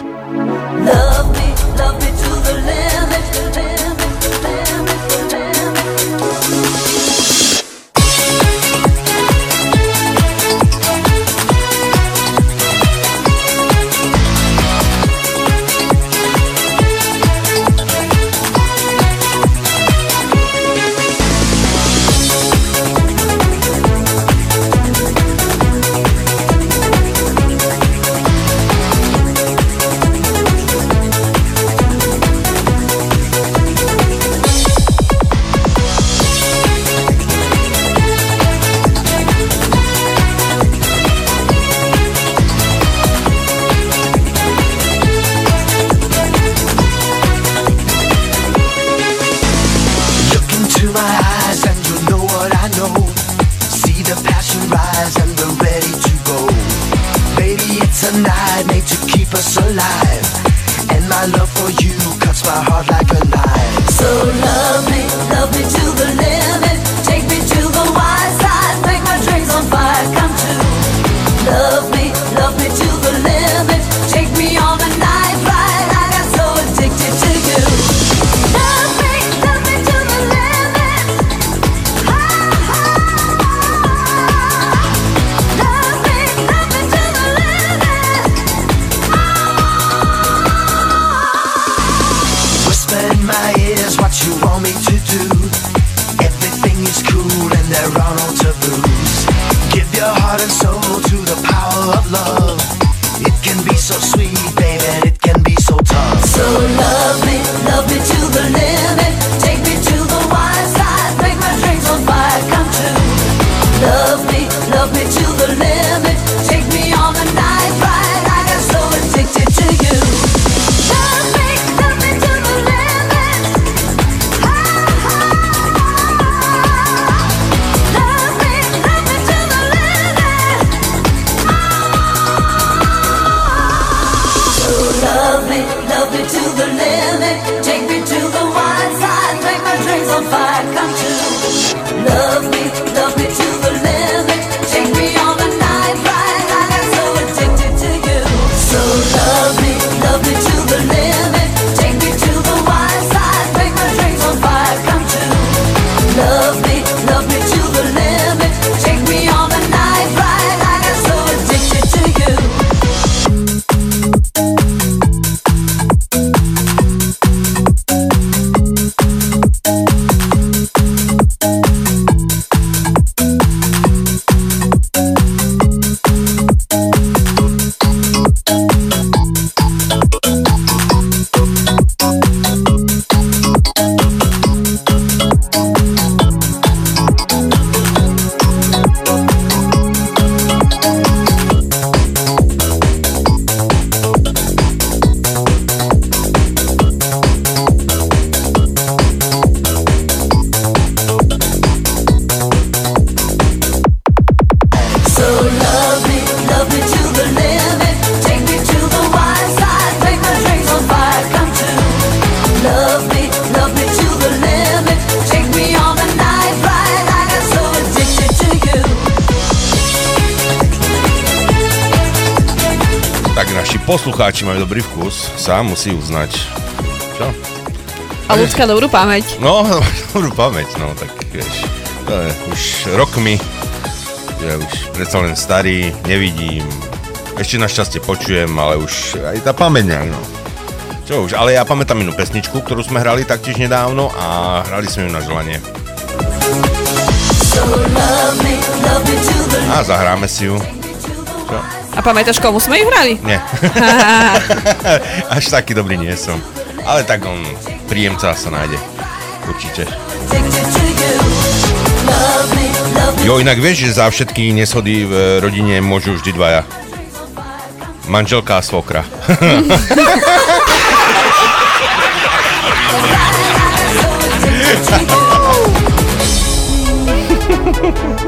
G: Sám musí uznať. Čo?
E: A ľudská dobrú pamäť.
G: No, dobrú pamäť, no, tak vieš, to je už rokmi, ja už predsa len starý, nevidím, ešte našťastie počujem, ale už aj tá pamäť nejak, no. Čo už, ale ja pamätám inú pesničku, ktorú sme hrali taktiež nedávno a hrali sme ju na želanie. A zahráme si ju.
E: A pamätáš, komu sme ju hrali?
G: Nie. Až taký dobrý nie som. Ale tak on, príjemca sa nájde. Určite. Jo, inak vieš, že za všetky neshody v rodine môžu vždy dvaja. Manželka a svokra.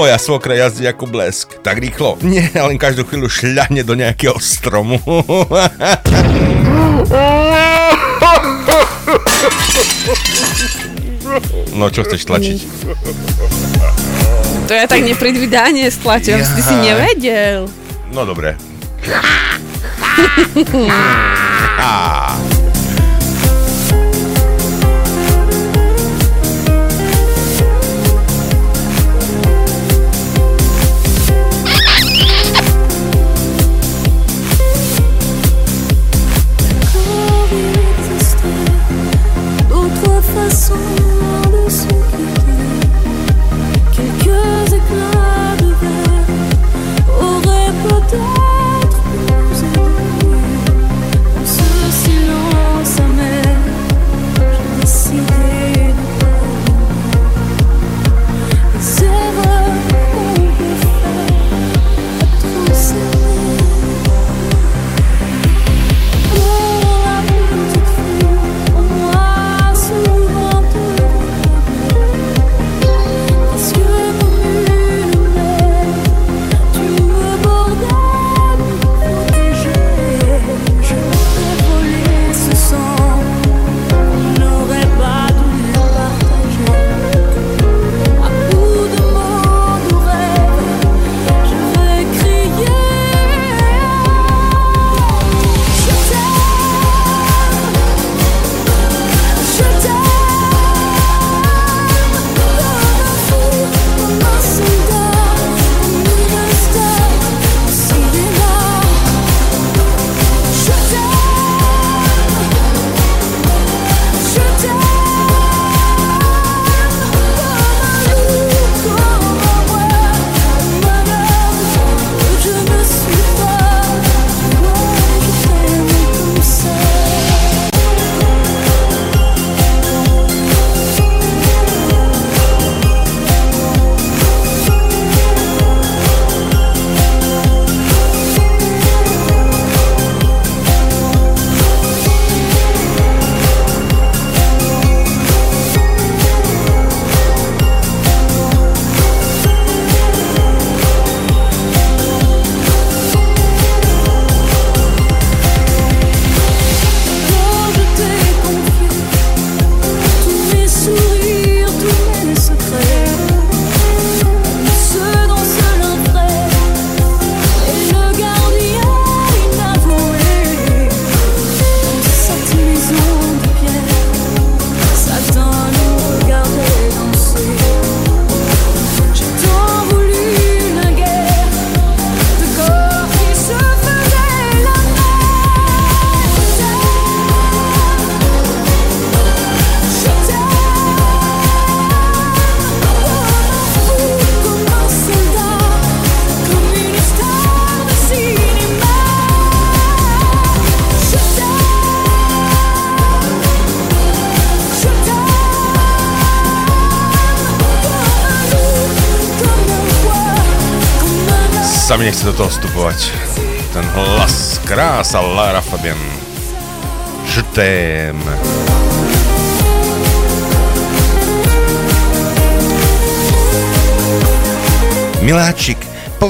G: Moja svokra jazdí ako blesk. Tak rýchlo. Nie, len každú chvíľu šľahne do nejakého stromu. No čo chceš tlačiť?
E: To ja tak nepredvídanie stlačím, ty si nevedel.
G: No dobre. So.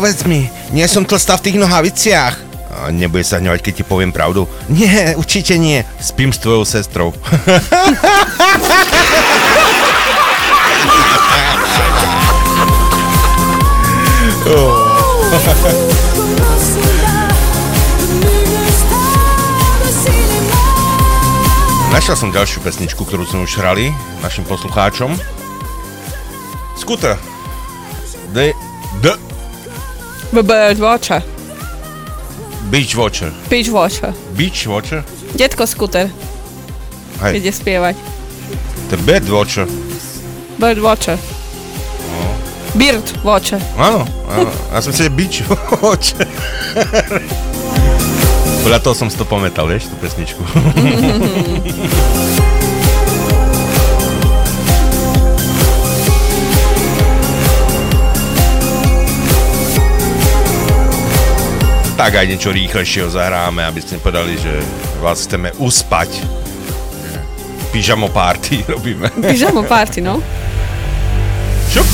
G: Povedz mi, nie som tlstá v tých nohaviciach. A nebude sa hnevať, keď ti poviem pravdu. Nie, určite nie. Spím s tvojou sestrou.
D: Našiel som ďalšiu pesničku, ktorú sme už hrali našim poslucháčom. Skuter the
E: Bird Watcher.
D: Beach Watcher.
E: Beach Watcher.
D: Beach Watcher?
E: Detko Scooter.
D: Hej,
E: Ide spievať.
D: the Bird Watcher.
E: Bird Watcher. Bird Watcher.
D: Áno, áno. Ja som si Beach Watcher. Podľa toho som si to pamätal, vieš, tú pesničku. tak aj niečo rýchlejšieho zahráme, aby ste povedali, že vás chceme uspať. Pyžamo party robíme.
E: Pyžamo party, no.
D: Šup.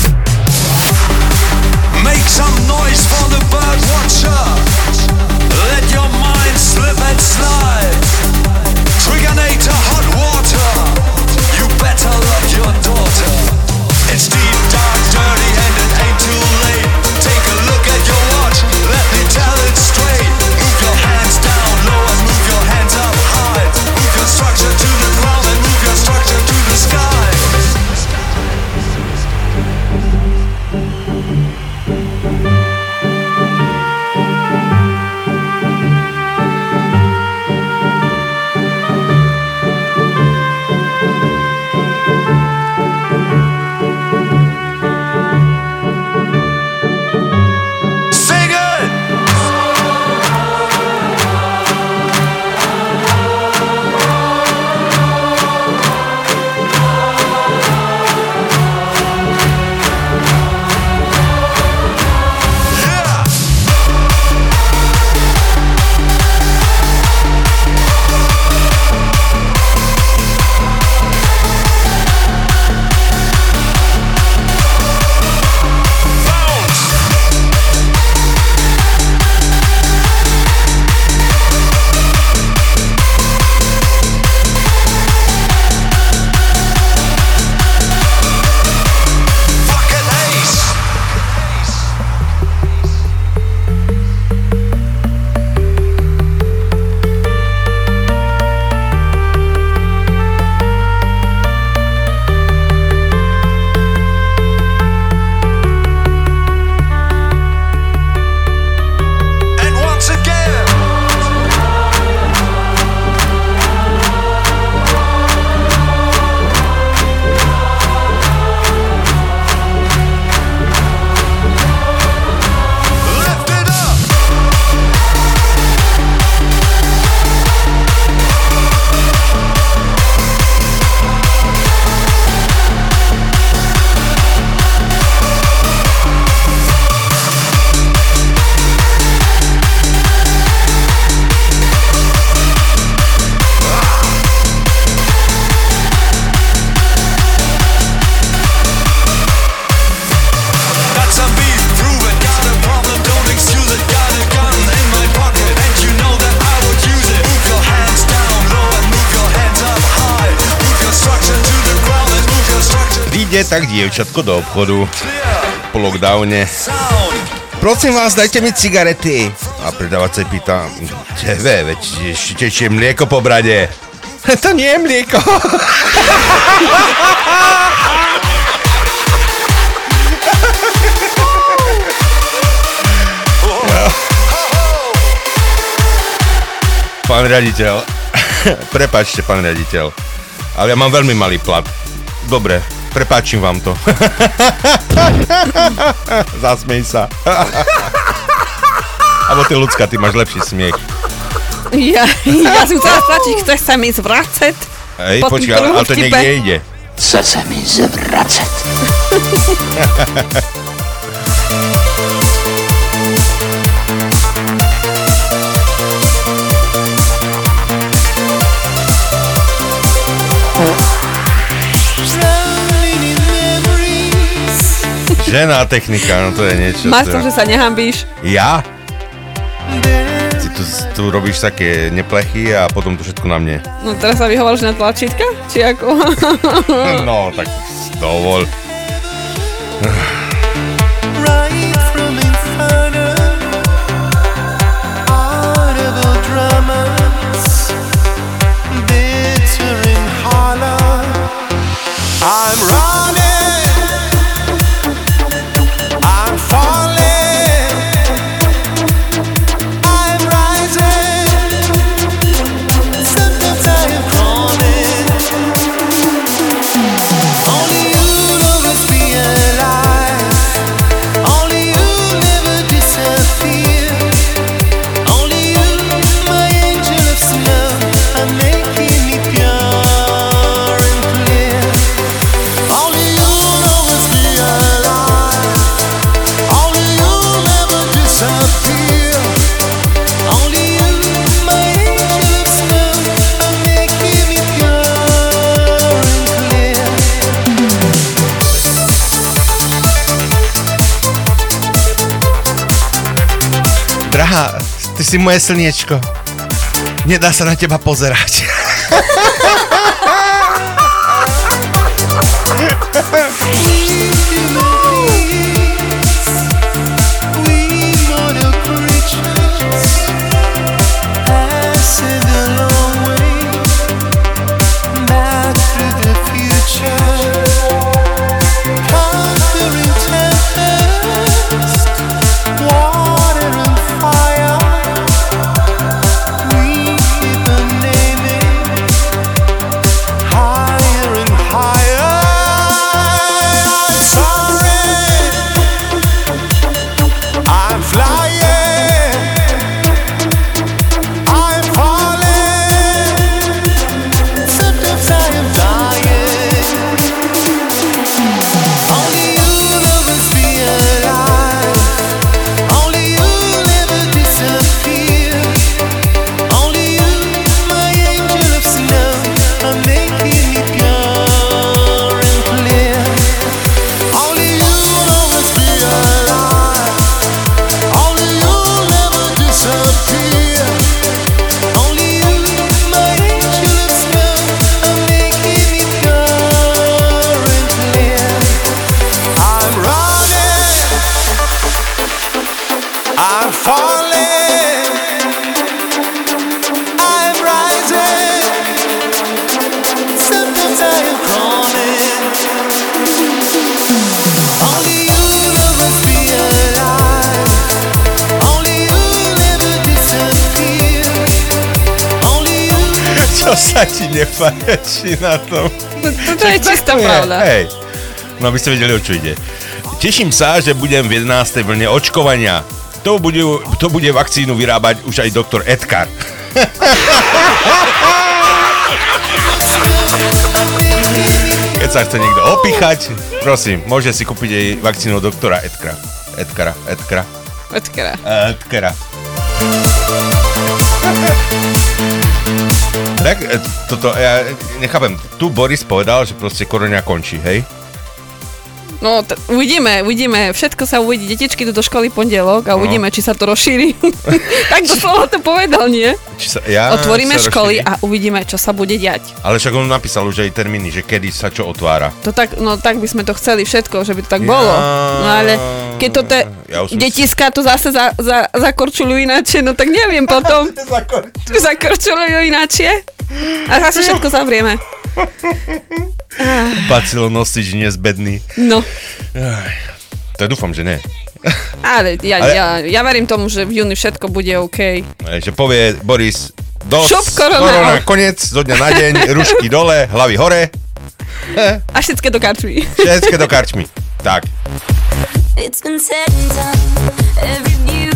K: Make some noise for the bird watcher. Let your mind slip and slide.
D: Dievčatko do obchodu po lockdowne. Prosím vás, dajte mi cigarety. A predávať sa pýta, tebe, veď tečie mlieko po brade. To nie je mlieko. Pán riaditeľ, prepačte, pán riaditeľ, ale ja mám veľmi malý plat. Dobre, prepáčim vám to. Zasmej sa. Abo ty, ľudská, ty máš lepší smiech.
E: Ja, ja som chcela stlačiť, chce sa mi zvracať.
D: Hej,
E: tým
D: počkaj, ale, to niekde ide.
L: Chce sa mi zvracať.
D: Žená technika, no to je niečo.
E: Máš to, že sa nehambíš.
D: Ja? Ty tu, tu robíš také neplechy a potom to všetko na mne.
E: No teraz sa vyhovoríš na tlačítka? Či ako?
D: No, tak dovol. Si moje slniečko. Nedá sa na teba pozerať. nepáči na tom?
E: To, to je čistá pravda.
D: Hej. No aby ste vedeli, o čo ide. Teším sa, že budem v 11. vlne očkovania. To bude, to bude vakcínu vyrábať už aj doktor Edgar. Keď sa chce niekto opichať, prosím, môže si kúpiť aj vakcínu doktora Edkara. Edkara, Edkara,
E: Počkera.
D: Edkara. Tak, e, toto, ja nechápem, tu Boris povedal, že proste korona končí, hej?
E: No, t- uvidíme, uvidíme. Všetko sa uvidí. Detičky idú do školy pondelok a uvidíme, či sa to rozšíri. tak doslova to povedal, nie?
D: Či sa, ja
E: Otvoríme
D: sa
E: školy
D: rozšíri.
E: a uvidíme, čo sa bude diať.
D: Ale však on napísal už aj termíny, že kedy sa čo otvára.
E: To tak, no tak by sme to chceli všetko, že by to tak bolo. No ale keď to te,
D: Ja
E: detiska to zase za, za, zakorčulujú ináčie, no tak neviem potom. zakorčulujú ináčie a zase všetko zavrieme.
D: Bacilonosič nezbedný.
E: No,
D: To dúfam, že nie.
E: ale ja,
D: Ale-
E: ja, ja verím tomu, že v júni všetko bude OK.
D: Že povie Boris, dosť,
E: Šup, korona.
D: korona, konec, zo dňa na deň, rušky dole, hlavy hore,
E: A všetké do karčmy.
D: všetky do karčmy. Tak,
C: It's been said and done. Every beautiful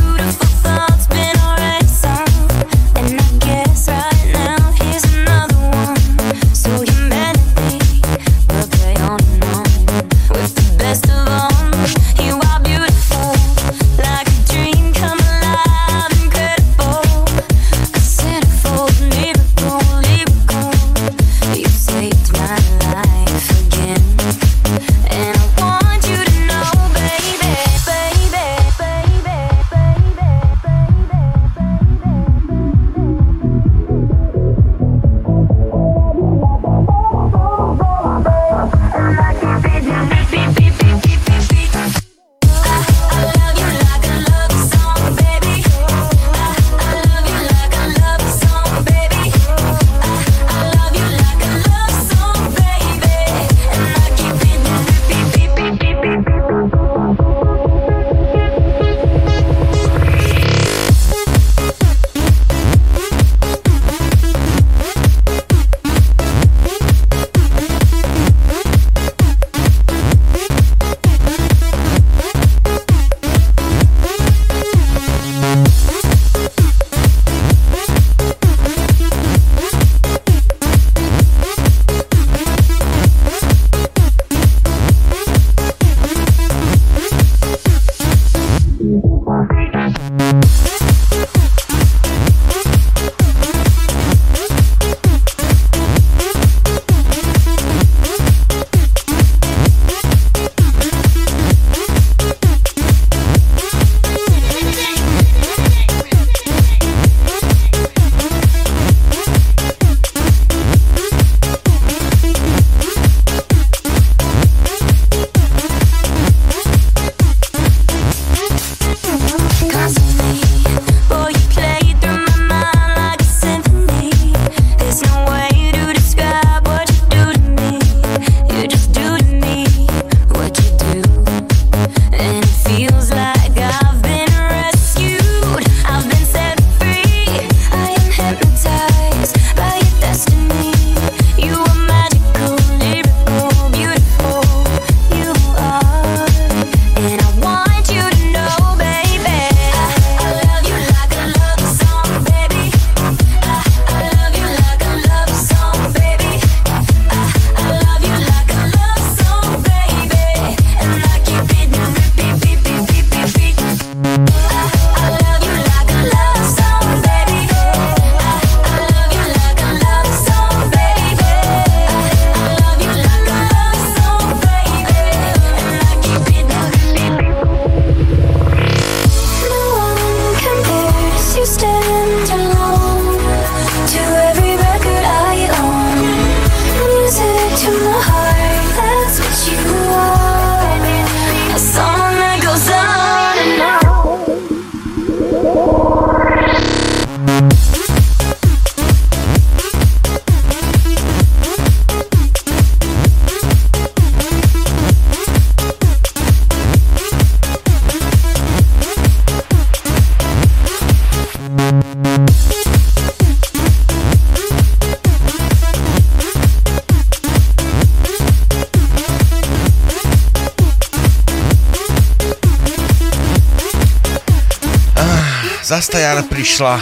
D: prišla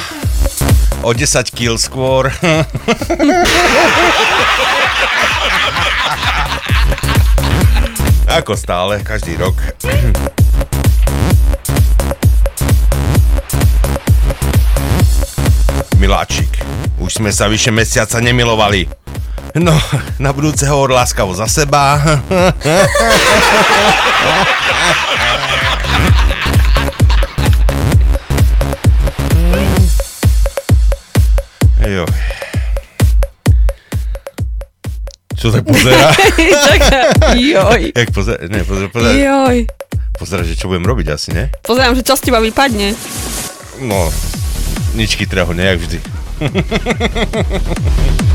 D: o 10 kg skôr. Ako stále, každý rok. Miláčik, už sme sa vyše mesiaca nemilovali. No, na budúce hovor láskavo za seba. pozera?
E: Taká, joj,
D: Jak pozera? Ne, pozera, pozera.
E: joj.
D: Pozera, že čo budem robiť asi, ne?
E: Pozerám, že čo z teba vypadne.
D: No, nič chytrého, nejak vždy.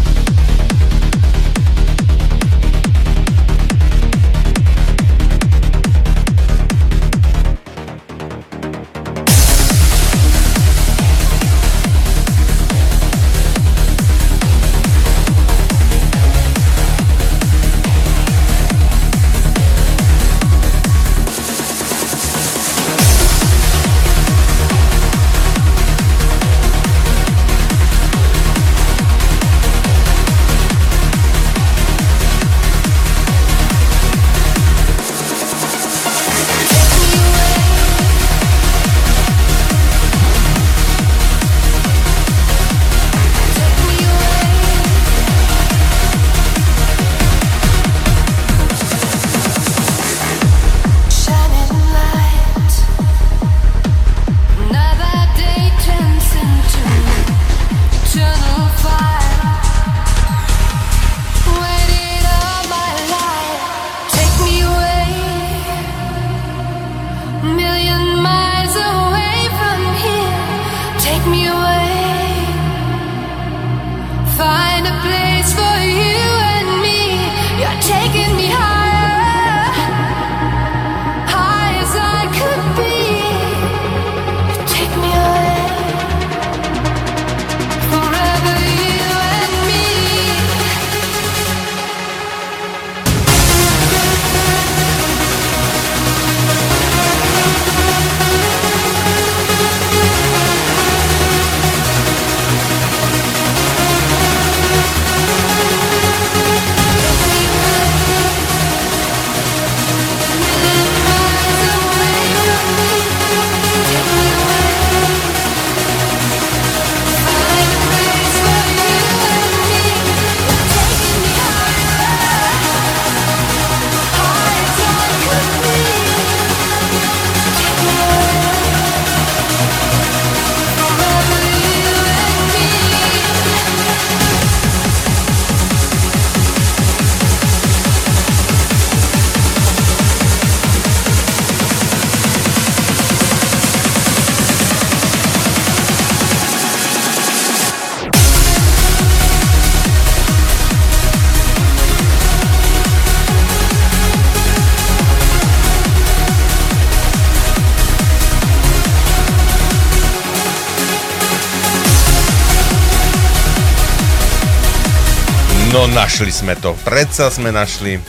D: našli sme to. Predsa sme našli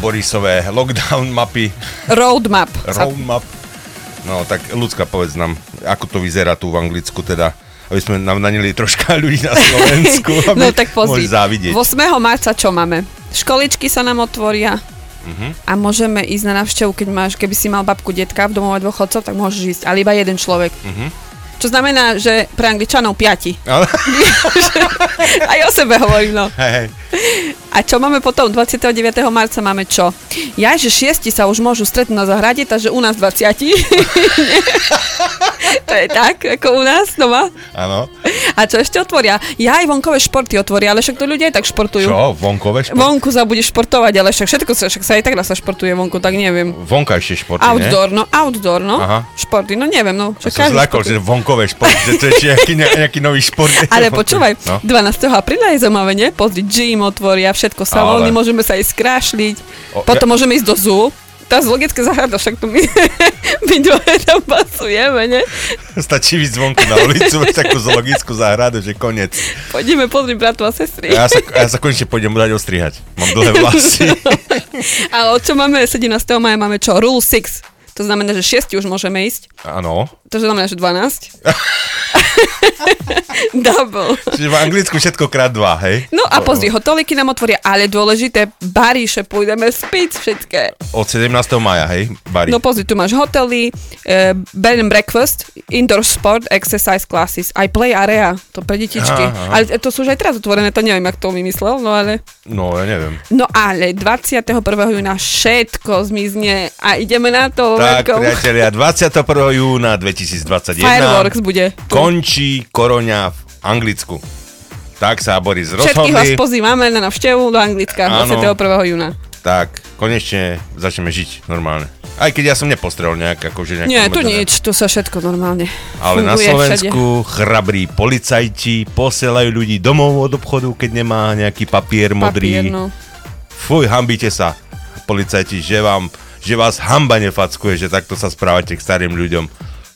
D: Borisové lockdown mapy,
E: Roadmap.
D: roadmap. No tak ľudská povedz nám, ako to vyzerá tu v Anglicku teda, aby sme nám nanili troška ľudí na Slovensku, aby
E: No tak pozri,
D: mohli závidieť.
E: 8. marca čo máme? Školičky sa nám otvoria
D: Mhm.
E: a môžeme ísť na návštevu, keď máš, keby si mal babku, detka v domove dôchodcov, tak môžeš ísť, ale iba jeden človek.
D: Mhm.
E: Čo znamená, že pre Angličanov piati. Aj o sebe hovorím, no.
D: hej, hej.
E: A čo máme potom? 29. marca máme čo? Ja, že šiesti sa už môžu stretnúť na zahrade, takže u nás 20. to je tak, ako u nás doma.
D: Áno.
E: A čo ešte otvoria? Ja aj vonkové športy otvoria, ale však to ľudia aj tak športujú.
D: Čo? Vonkové šport?
E: Vonku sa budeš športovať, ale však všetko sa, však sa aj tak sa športuje vonku, tak neviem.
D: Vonkajšie športy,
E: Outdoor, no, outdoor, no.
D: Aha.
E: Športy, no neviem, no.
D: ne?
E: Však
D: Som zlakol, že vonkové športy, že to je nejaký, ne- nejaký nový šport.
E: Ale počúvaj,
D: No.
E: 12. apríla je zaujímavé, nie? Pozri, gym otvoria, všetko salóny,
D: Ale-
E: môžeme sa ísť skrášliť,
D: O,
E: potom
D: ja-
E: môžeme ísť do zoo. Tá zoologická záhrada, však tu my, my dvoje tam pasujeme, ne?
D: Stačí ísť zvonku na ulicu, mať takú zoologickú záhradu, že koniec.
E: Poďme pozrieť bratu a sestry.
D: Ja sa, ja sa konečne pôjdem dať ostrihať. Mám dlhé vlasy.
E: Ale čo máme 17. maja, máme čo? Rule 6. To znamená, že 6 už môžeme ísť.
D: Áno.
E: To znamená, že 12. Double.
D: Čiže v Anglicku všetko krát dva, hej?
E: No a pozri, hoteliky nám otvoria, ale dôležité, baríše, pôjdeme spiť všetké.
D: Od 17. maja, hej? Bari.
E: No pozri, tu máš hotely, uh, bed and breakfast, indoor sport, exercise classes, aj play area, to pre detičky.
D: Aha.
E: Ale to sú už aj teraz otvorené, to neviem, jak to vymyslel, no ale...
D: No, ja neviem.
E: No ale 21. júna všetko zmizne a ideme na to.
D: Tak,
E: veľkou-
D: priatelia, 21. júna 2021
E: Fireworks bude.
D: Končí koroňa v Anglicku. Tak sa Boris
E: Všetkých vás
D: rozhodli.
E: pozývame na navštevu do Anglicka
D: Áno.
E: 21. júna.
D: Tak, konečne začneme žiť normálne. Aj keď ja som nepostrel nejak, akože nejak...
E: Nie, tu nič, tu sa všetko normálne
D: Ale na Slovensku chrabrí policajti posielajú ľudí domov od obchodu, keď nemá nejaký papier
E: všade.
D: modrý.
E: Papier, no.
D: Fuj, hambite sa, policajti, že vám, že vás hamba nefackuje, že takto sa správate k starým ľuďom.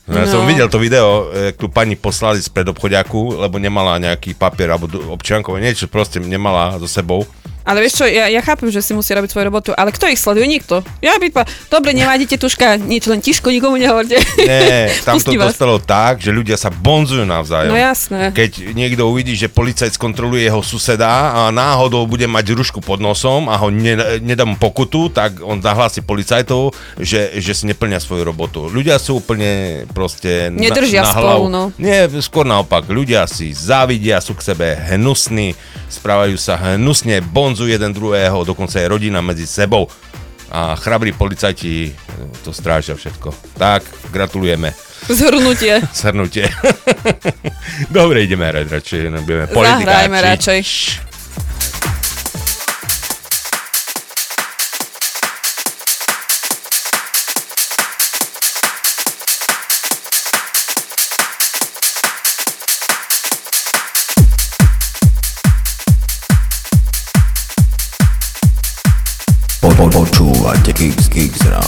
D: No, ja som videl to video, jak tu pani poslali spred obchodiaku, lebo nemala nejaký papier alebo občiankové, niečo proste nemala so sebou.
E: Ale vieš čo, ja, ja chápem, že si musí robiť svoju robotu, ale kto ich sleduje? Nikto. Ja by pa, dobre, nemájdete tuška, nič, len tiško, nikomu nehovorte.
D: Nie, tam to dostalo tak, že ľudia sa bonzujú navzájom.
E: No jasné.
D: Keď niekto uvidí, že policajt skontroluje jeho suseda a náhodou bude mať rušku pod nosom a ho ne, nedá mu pokutu, tak on zahlási policajtov, že, že si neplňa svoju robotu. Ľudia sú úplne proste
E: Nedržia
D: na, na
E: spolu,
D: hlavu.
E: no.
D: Nie, skôr naopak. Ľudia si závidia, sú k sebe hnusní, správajú sa hnusne, bonzujú jeden druhého, dokonca aj rodina medzi sebou. A chrabrí policajti e, to strážia všetko. Tak, gratulujeme.
E: Zhrnutie.
D: Shrnutie. Dobre, ideme hrať radšej. Budeme.
E: Zahrajme radšej.
G: Počúvate Kix Kix Ra-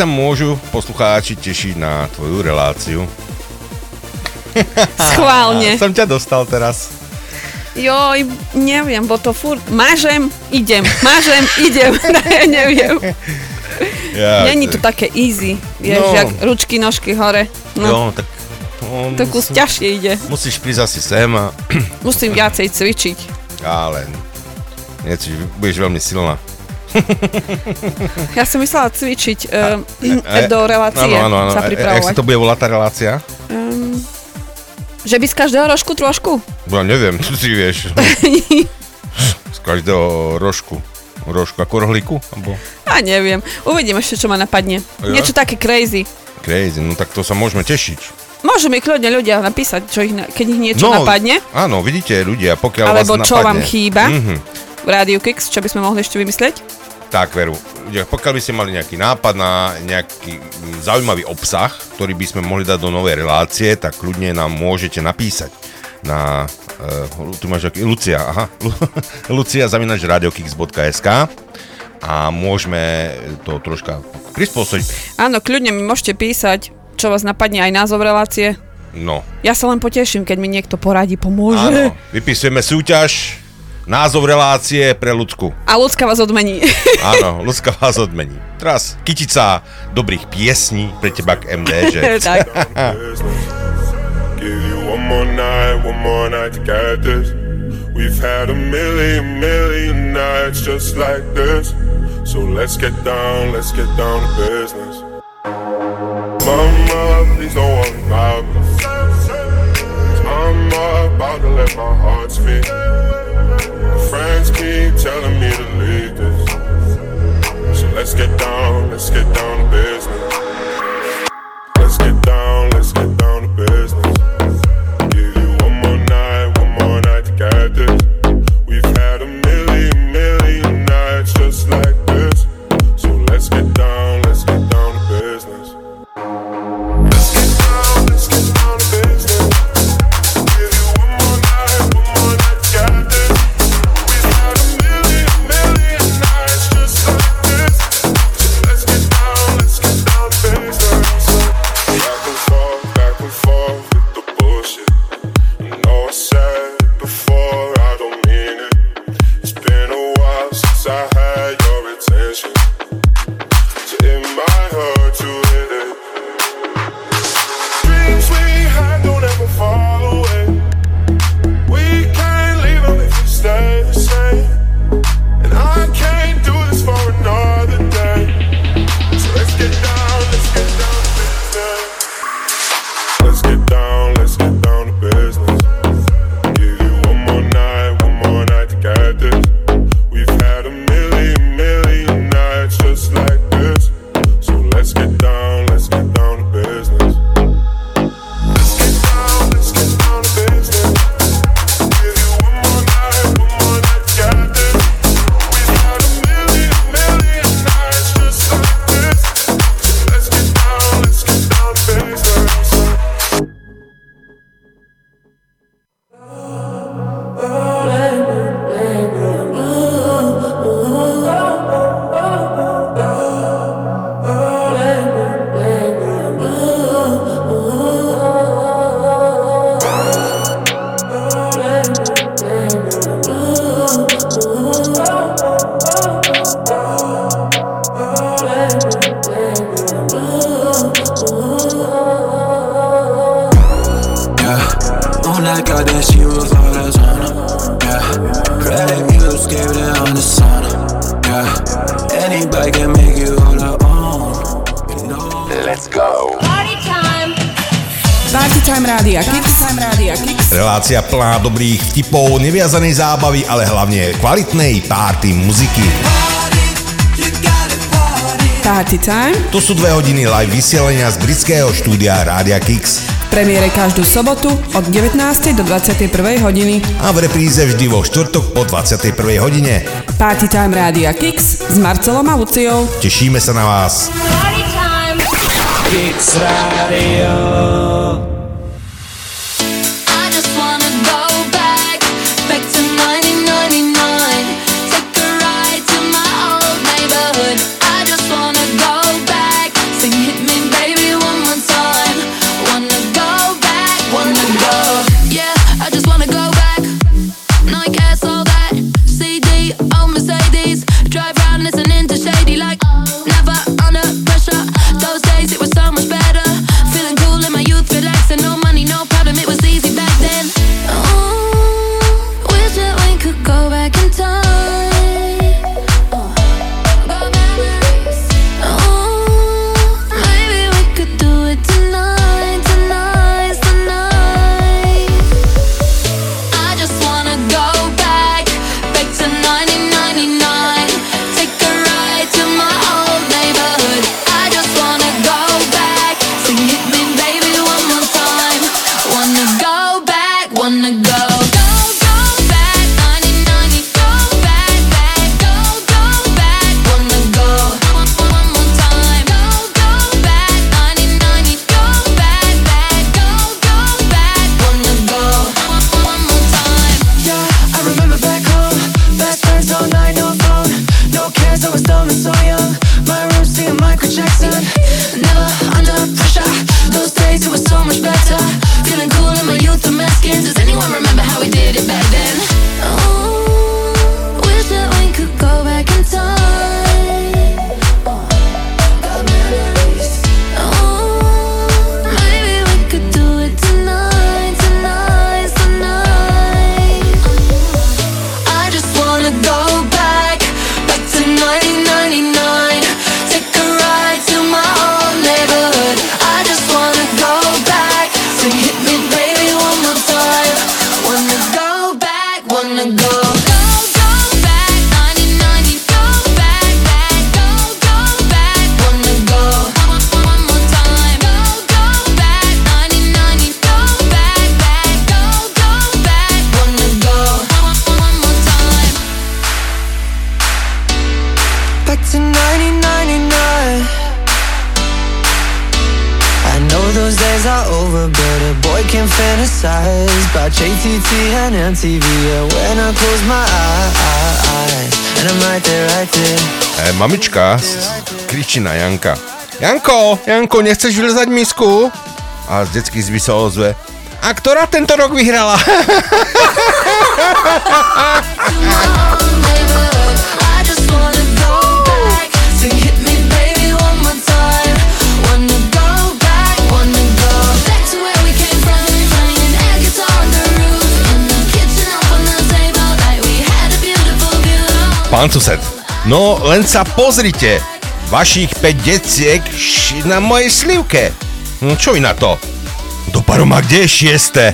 D: sa môžu poslucháči tešiť na tvoju reláciu?
E: Schválne.
D: Som ťa dostal teraz.
E: Joj, neviem, bo to furt mážem, idem, mážem, idem, ja neviem.
D: Ja,
E: Není to také easy, vieš,
D: No.
E: jak ručky, nožky hore. No,
D: Jo, tak... No,
E: to kus ťažšie ide.
D: Musíš prísť asi sem a...
E: Musím viacej cvičiť.
D: Ale... Neci, budeš veľmi silná.
E: Ja som myslela cvičiť uh,
D: E,
E: do relácie,
D: áno, áno, áno.
E: sa
D: E, Jak
E: pripravovať.
D: sa to bude volať tá relácia?
E: Um, že by z každého rožku trošku?
D: Ja neviem, čo si vieš. Z každého rožku. Rožku ako rohlíku? Alebo
E: A neviem, uvidím ešte, čo ma napadne.
D: Ja?
E: Niečo také crazy.
D: crazy, no tak to sa môžeme tešiť.
E: Môžu mi kľudne ľudia napísať, čo ich, keď ich niečo napadne.
D: Áno, vidíte ľudia, pokiaľ
E: Alebo
D: vás
E: čo
D: napadne.
E: vám chýba.
D: Mhm.
E: V Rádiu Kix, čo by sme mohli ešte vymyslieť?
D: Tak, veru. Pokiaľ by ste mali nejaký nápad na nejaký mm, zaujímavý obsah, ktorý by sme mohli dať do novej relácie, tak kľudne nám môžete napísať na... Uh, tu máš aký... Lucia, aha. Lu, Lucia zavinač radiokix.sk a môžeme to troška prispôsobiť.
E: Áno, kľudne mi môžete písať, čo vás napadne aj názov relácie.
D: No,
E: Ja sa len poteším, keď mi niekto poradí, pomôže.
D: áno. Vypisujeme súťaž, názov relácie pre ľudku.
E: A ľudská vás odmení.
D: Áno, ľudská vás odmení. Teraz kytica dobrých piesní pre teba k MD, že?
E: tak.
M: We've had a million, million nights just like this. So let's get down, let's get down to business. Mama, please don't worry about me. I'm about to let my heart speak. Friends keep telling me to leave this. So let's get down, let's get down to business.
D: neviazanej zábavy, ale hlavne kvalitnej párty muziky.
N: Party time.
D: To sú dve hodiny live vysielania z britského štúdia Rádia Kix.
N: Premiére každú sobotu od 19. do 21. hodiny.
D: A v repríze vždy vo štvrtok po 21. hodine.
N: Party time Rádia Kix s Marcelom a Luciou.
D: Tešíme sa na vás.
B: Party time.
G: Kix Radio.
D: kričí Janka. Janko, Janko, nechceš vylezať misku? A z detských zby sa ozve. A ktorá tento rok vyhrala? Pán sused, no len sa pozrite, vašich 5 deciek na mojej slivke. Hm, čo na to? Do paroma, kde je šieste?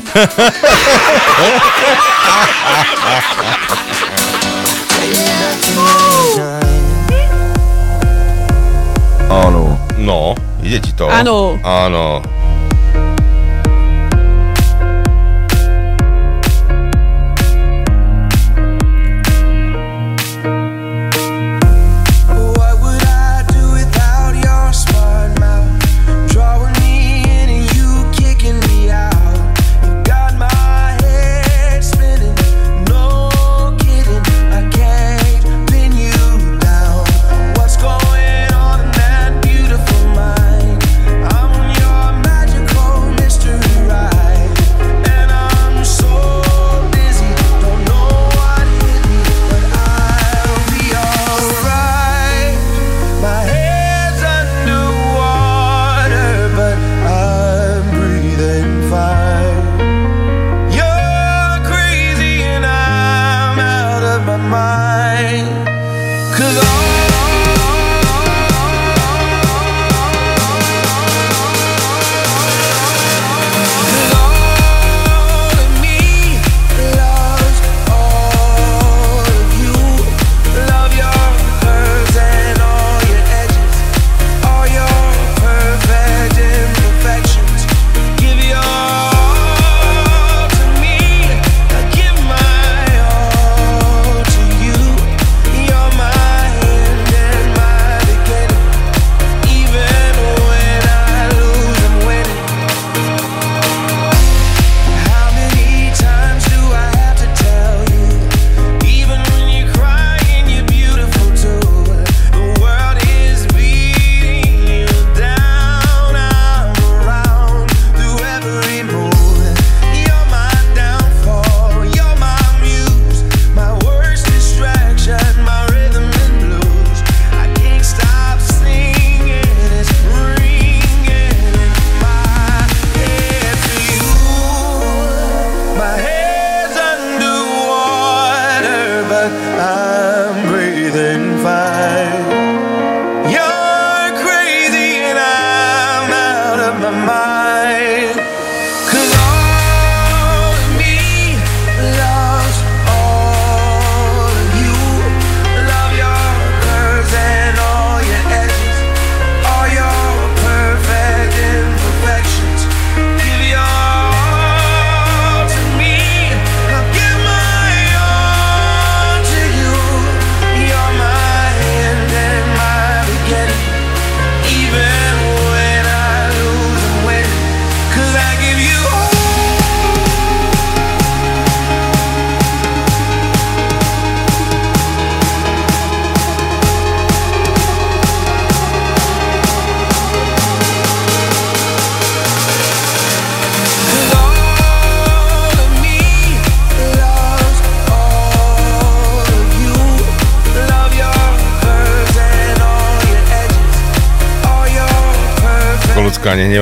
O: Áno.
D: No, ide ti to.
E: Áno.
D: Áno.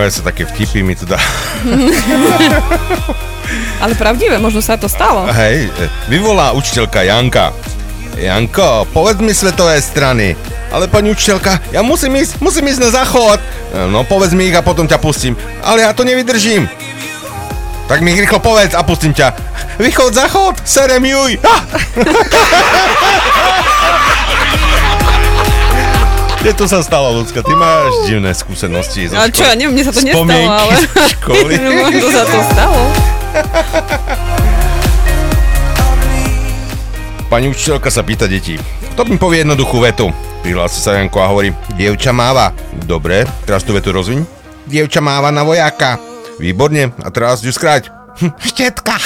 D: Nehnevaj sa také vtipy, mi to dá.
E: Ale pravdivé, možno sa to stalo.
D: Hej, vyvolá učiteľka Janka. Janko, povedz mi svetové strany. Ale pani učiteľka, ja musím ísť, musím ísť na záchod. No povedz mi ich a potom ťa pustím. Ale ja to nevydržím. Tak mi ich rýchlo povedz a pustím ťa. Východ, záchod, serem juj. Ah! Kde to sa stalo, ľudská? Ty máš divné skúsenosti. zo
E: Ale čo,
D: školy.
E: ja neviem, mne sa to nestalo,
D: Spomienky
E: ale...
D: zo školy.
E: Možno sa to stalo.
D: Pani učiteľka sa pýta detí. Kto mi povie jednoduchú vetu? Prihlási sa Janko a hovorí, dievča máva. Dobre, teraz tú vetu rozviň. Dievča máva na vojáka. Výborne, a teraz ju skráť. Štetka.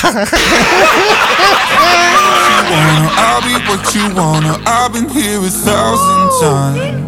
P: I'll be what you wanna. I've been here a thousand times.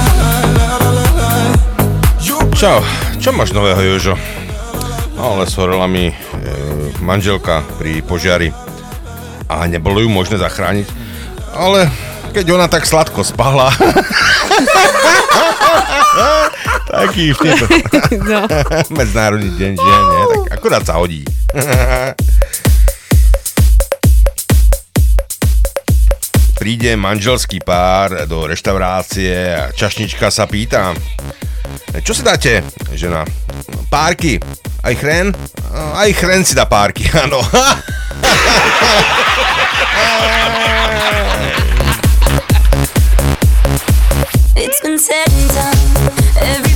D: Čau, čo máš nového, Jožo? No, ale shorela mi e, manželka pri požiari a nebolo ju možné zachrániť. Ale keď ona tak sladko spala... Taký vtip.
E: No.
D: Medzinárodný deň žien, nie? Tak akurát sa hodí. Príde manželský pár do reštaurácie a čašnička sa pýta, čo si dáte, žena? Párky. Aj chren? Aj chren si dá párky, áno.
B: It's been said and done. Every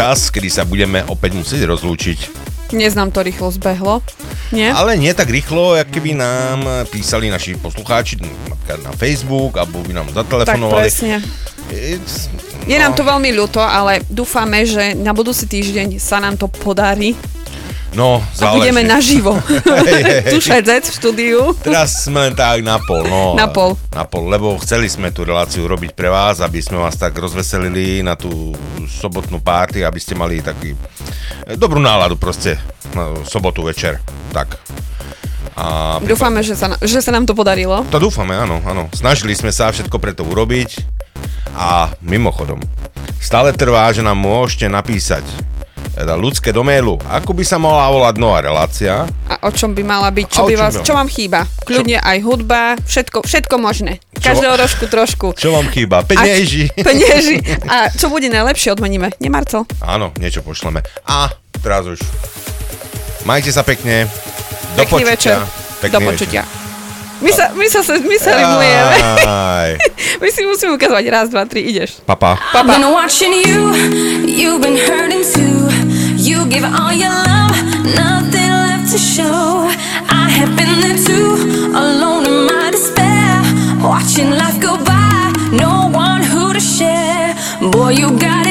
D: čas, kedy sa budeme opäť musieť rozlúčiť.
E: Dnes nám to rýchlo zbehlo. Nie?
D: Ale nie tak rýchlo, jak keby nám písali naši poslucháči na Facebook, alebo by nám
E: tak
D: zatelefonovali.
E: presne.
D: It's-
E: Je nám to veľmi ľúto, ale dúfame, že na budúci týždeň sa nám to podarí
D: No,
E: a budeme naživo. Tu šedzec v štúdiu.
D: Teraz sme len tak na pol, no.
E: Na pol.
D: Na pol, lebo chceli sme tú reláciu robiť pre vás, aby sme vás tak rozveselili na tú sobotnú párty, aby ste mali taký e, dobrú náladu proste na sobotu večer. Tak. A
E: Dúfame, že sa, že sa nám to podarilo.
D: To dúfame, áno, áno. Snažili sme sa všetko pre to urobiť a mimochodom, stále trvá, že nám môžete napísať teda ľudské do mailu, ako by sa mala volať nová relácia.
E: A o čom by mala byť? Čo, by vás, čo vám chýba? Kľudne aj hudba, všetko, všetko možné. Každého rožku trošku.
D: Čo vám chýba? Penieži.
E: A, penieži. A čo bude najlepšie, odmeníme. Nie, Marcel?
D: Áno, niečo pošleme. A teraz už. Majte sa pekne. Do
E: Pekný
D: počutia.
E: večer.
D: Pekný
E: Do počutia. My sa, my sa, my sa rimujeme. My si musíme ukazovať raz, dva, tri, ideš.
D: Papa.
G: I've been watching you, you've been hurting too. You give all your love, nothing left to show. I have been there too, alone in my despair. Watching life go by, no one who to share. Boy, you got it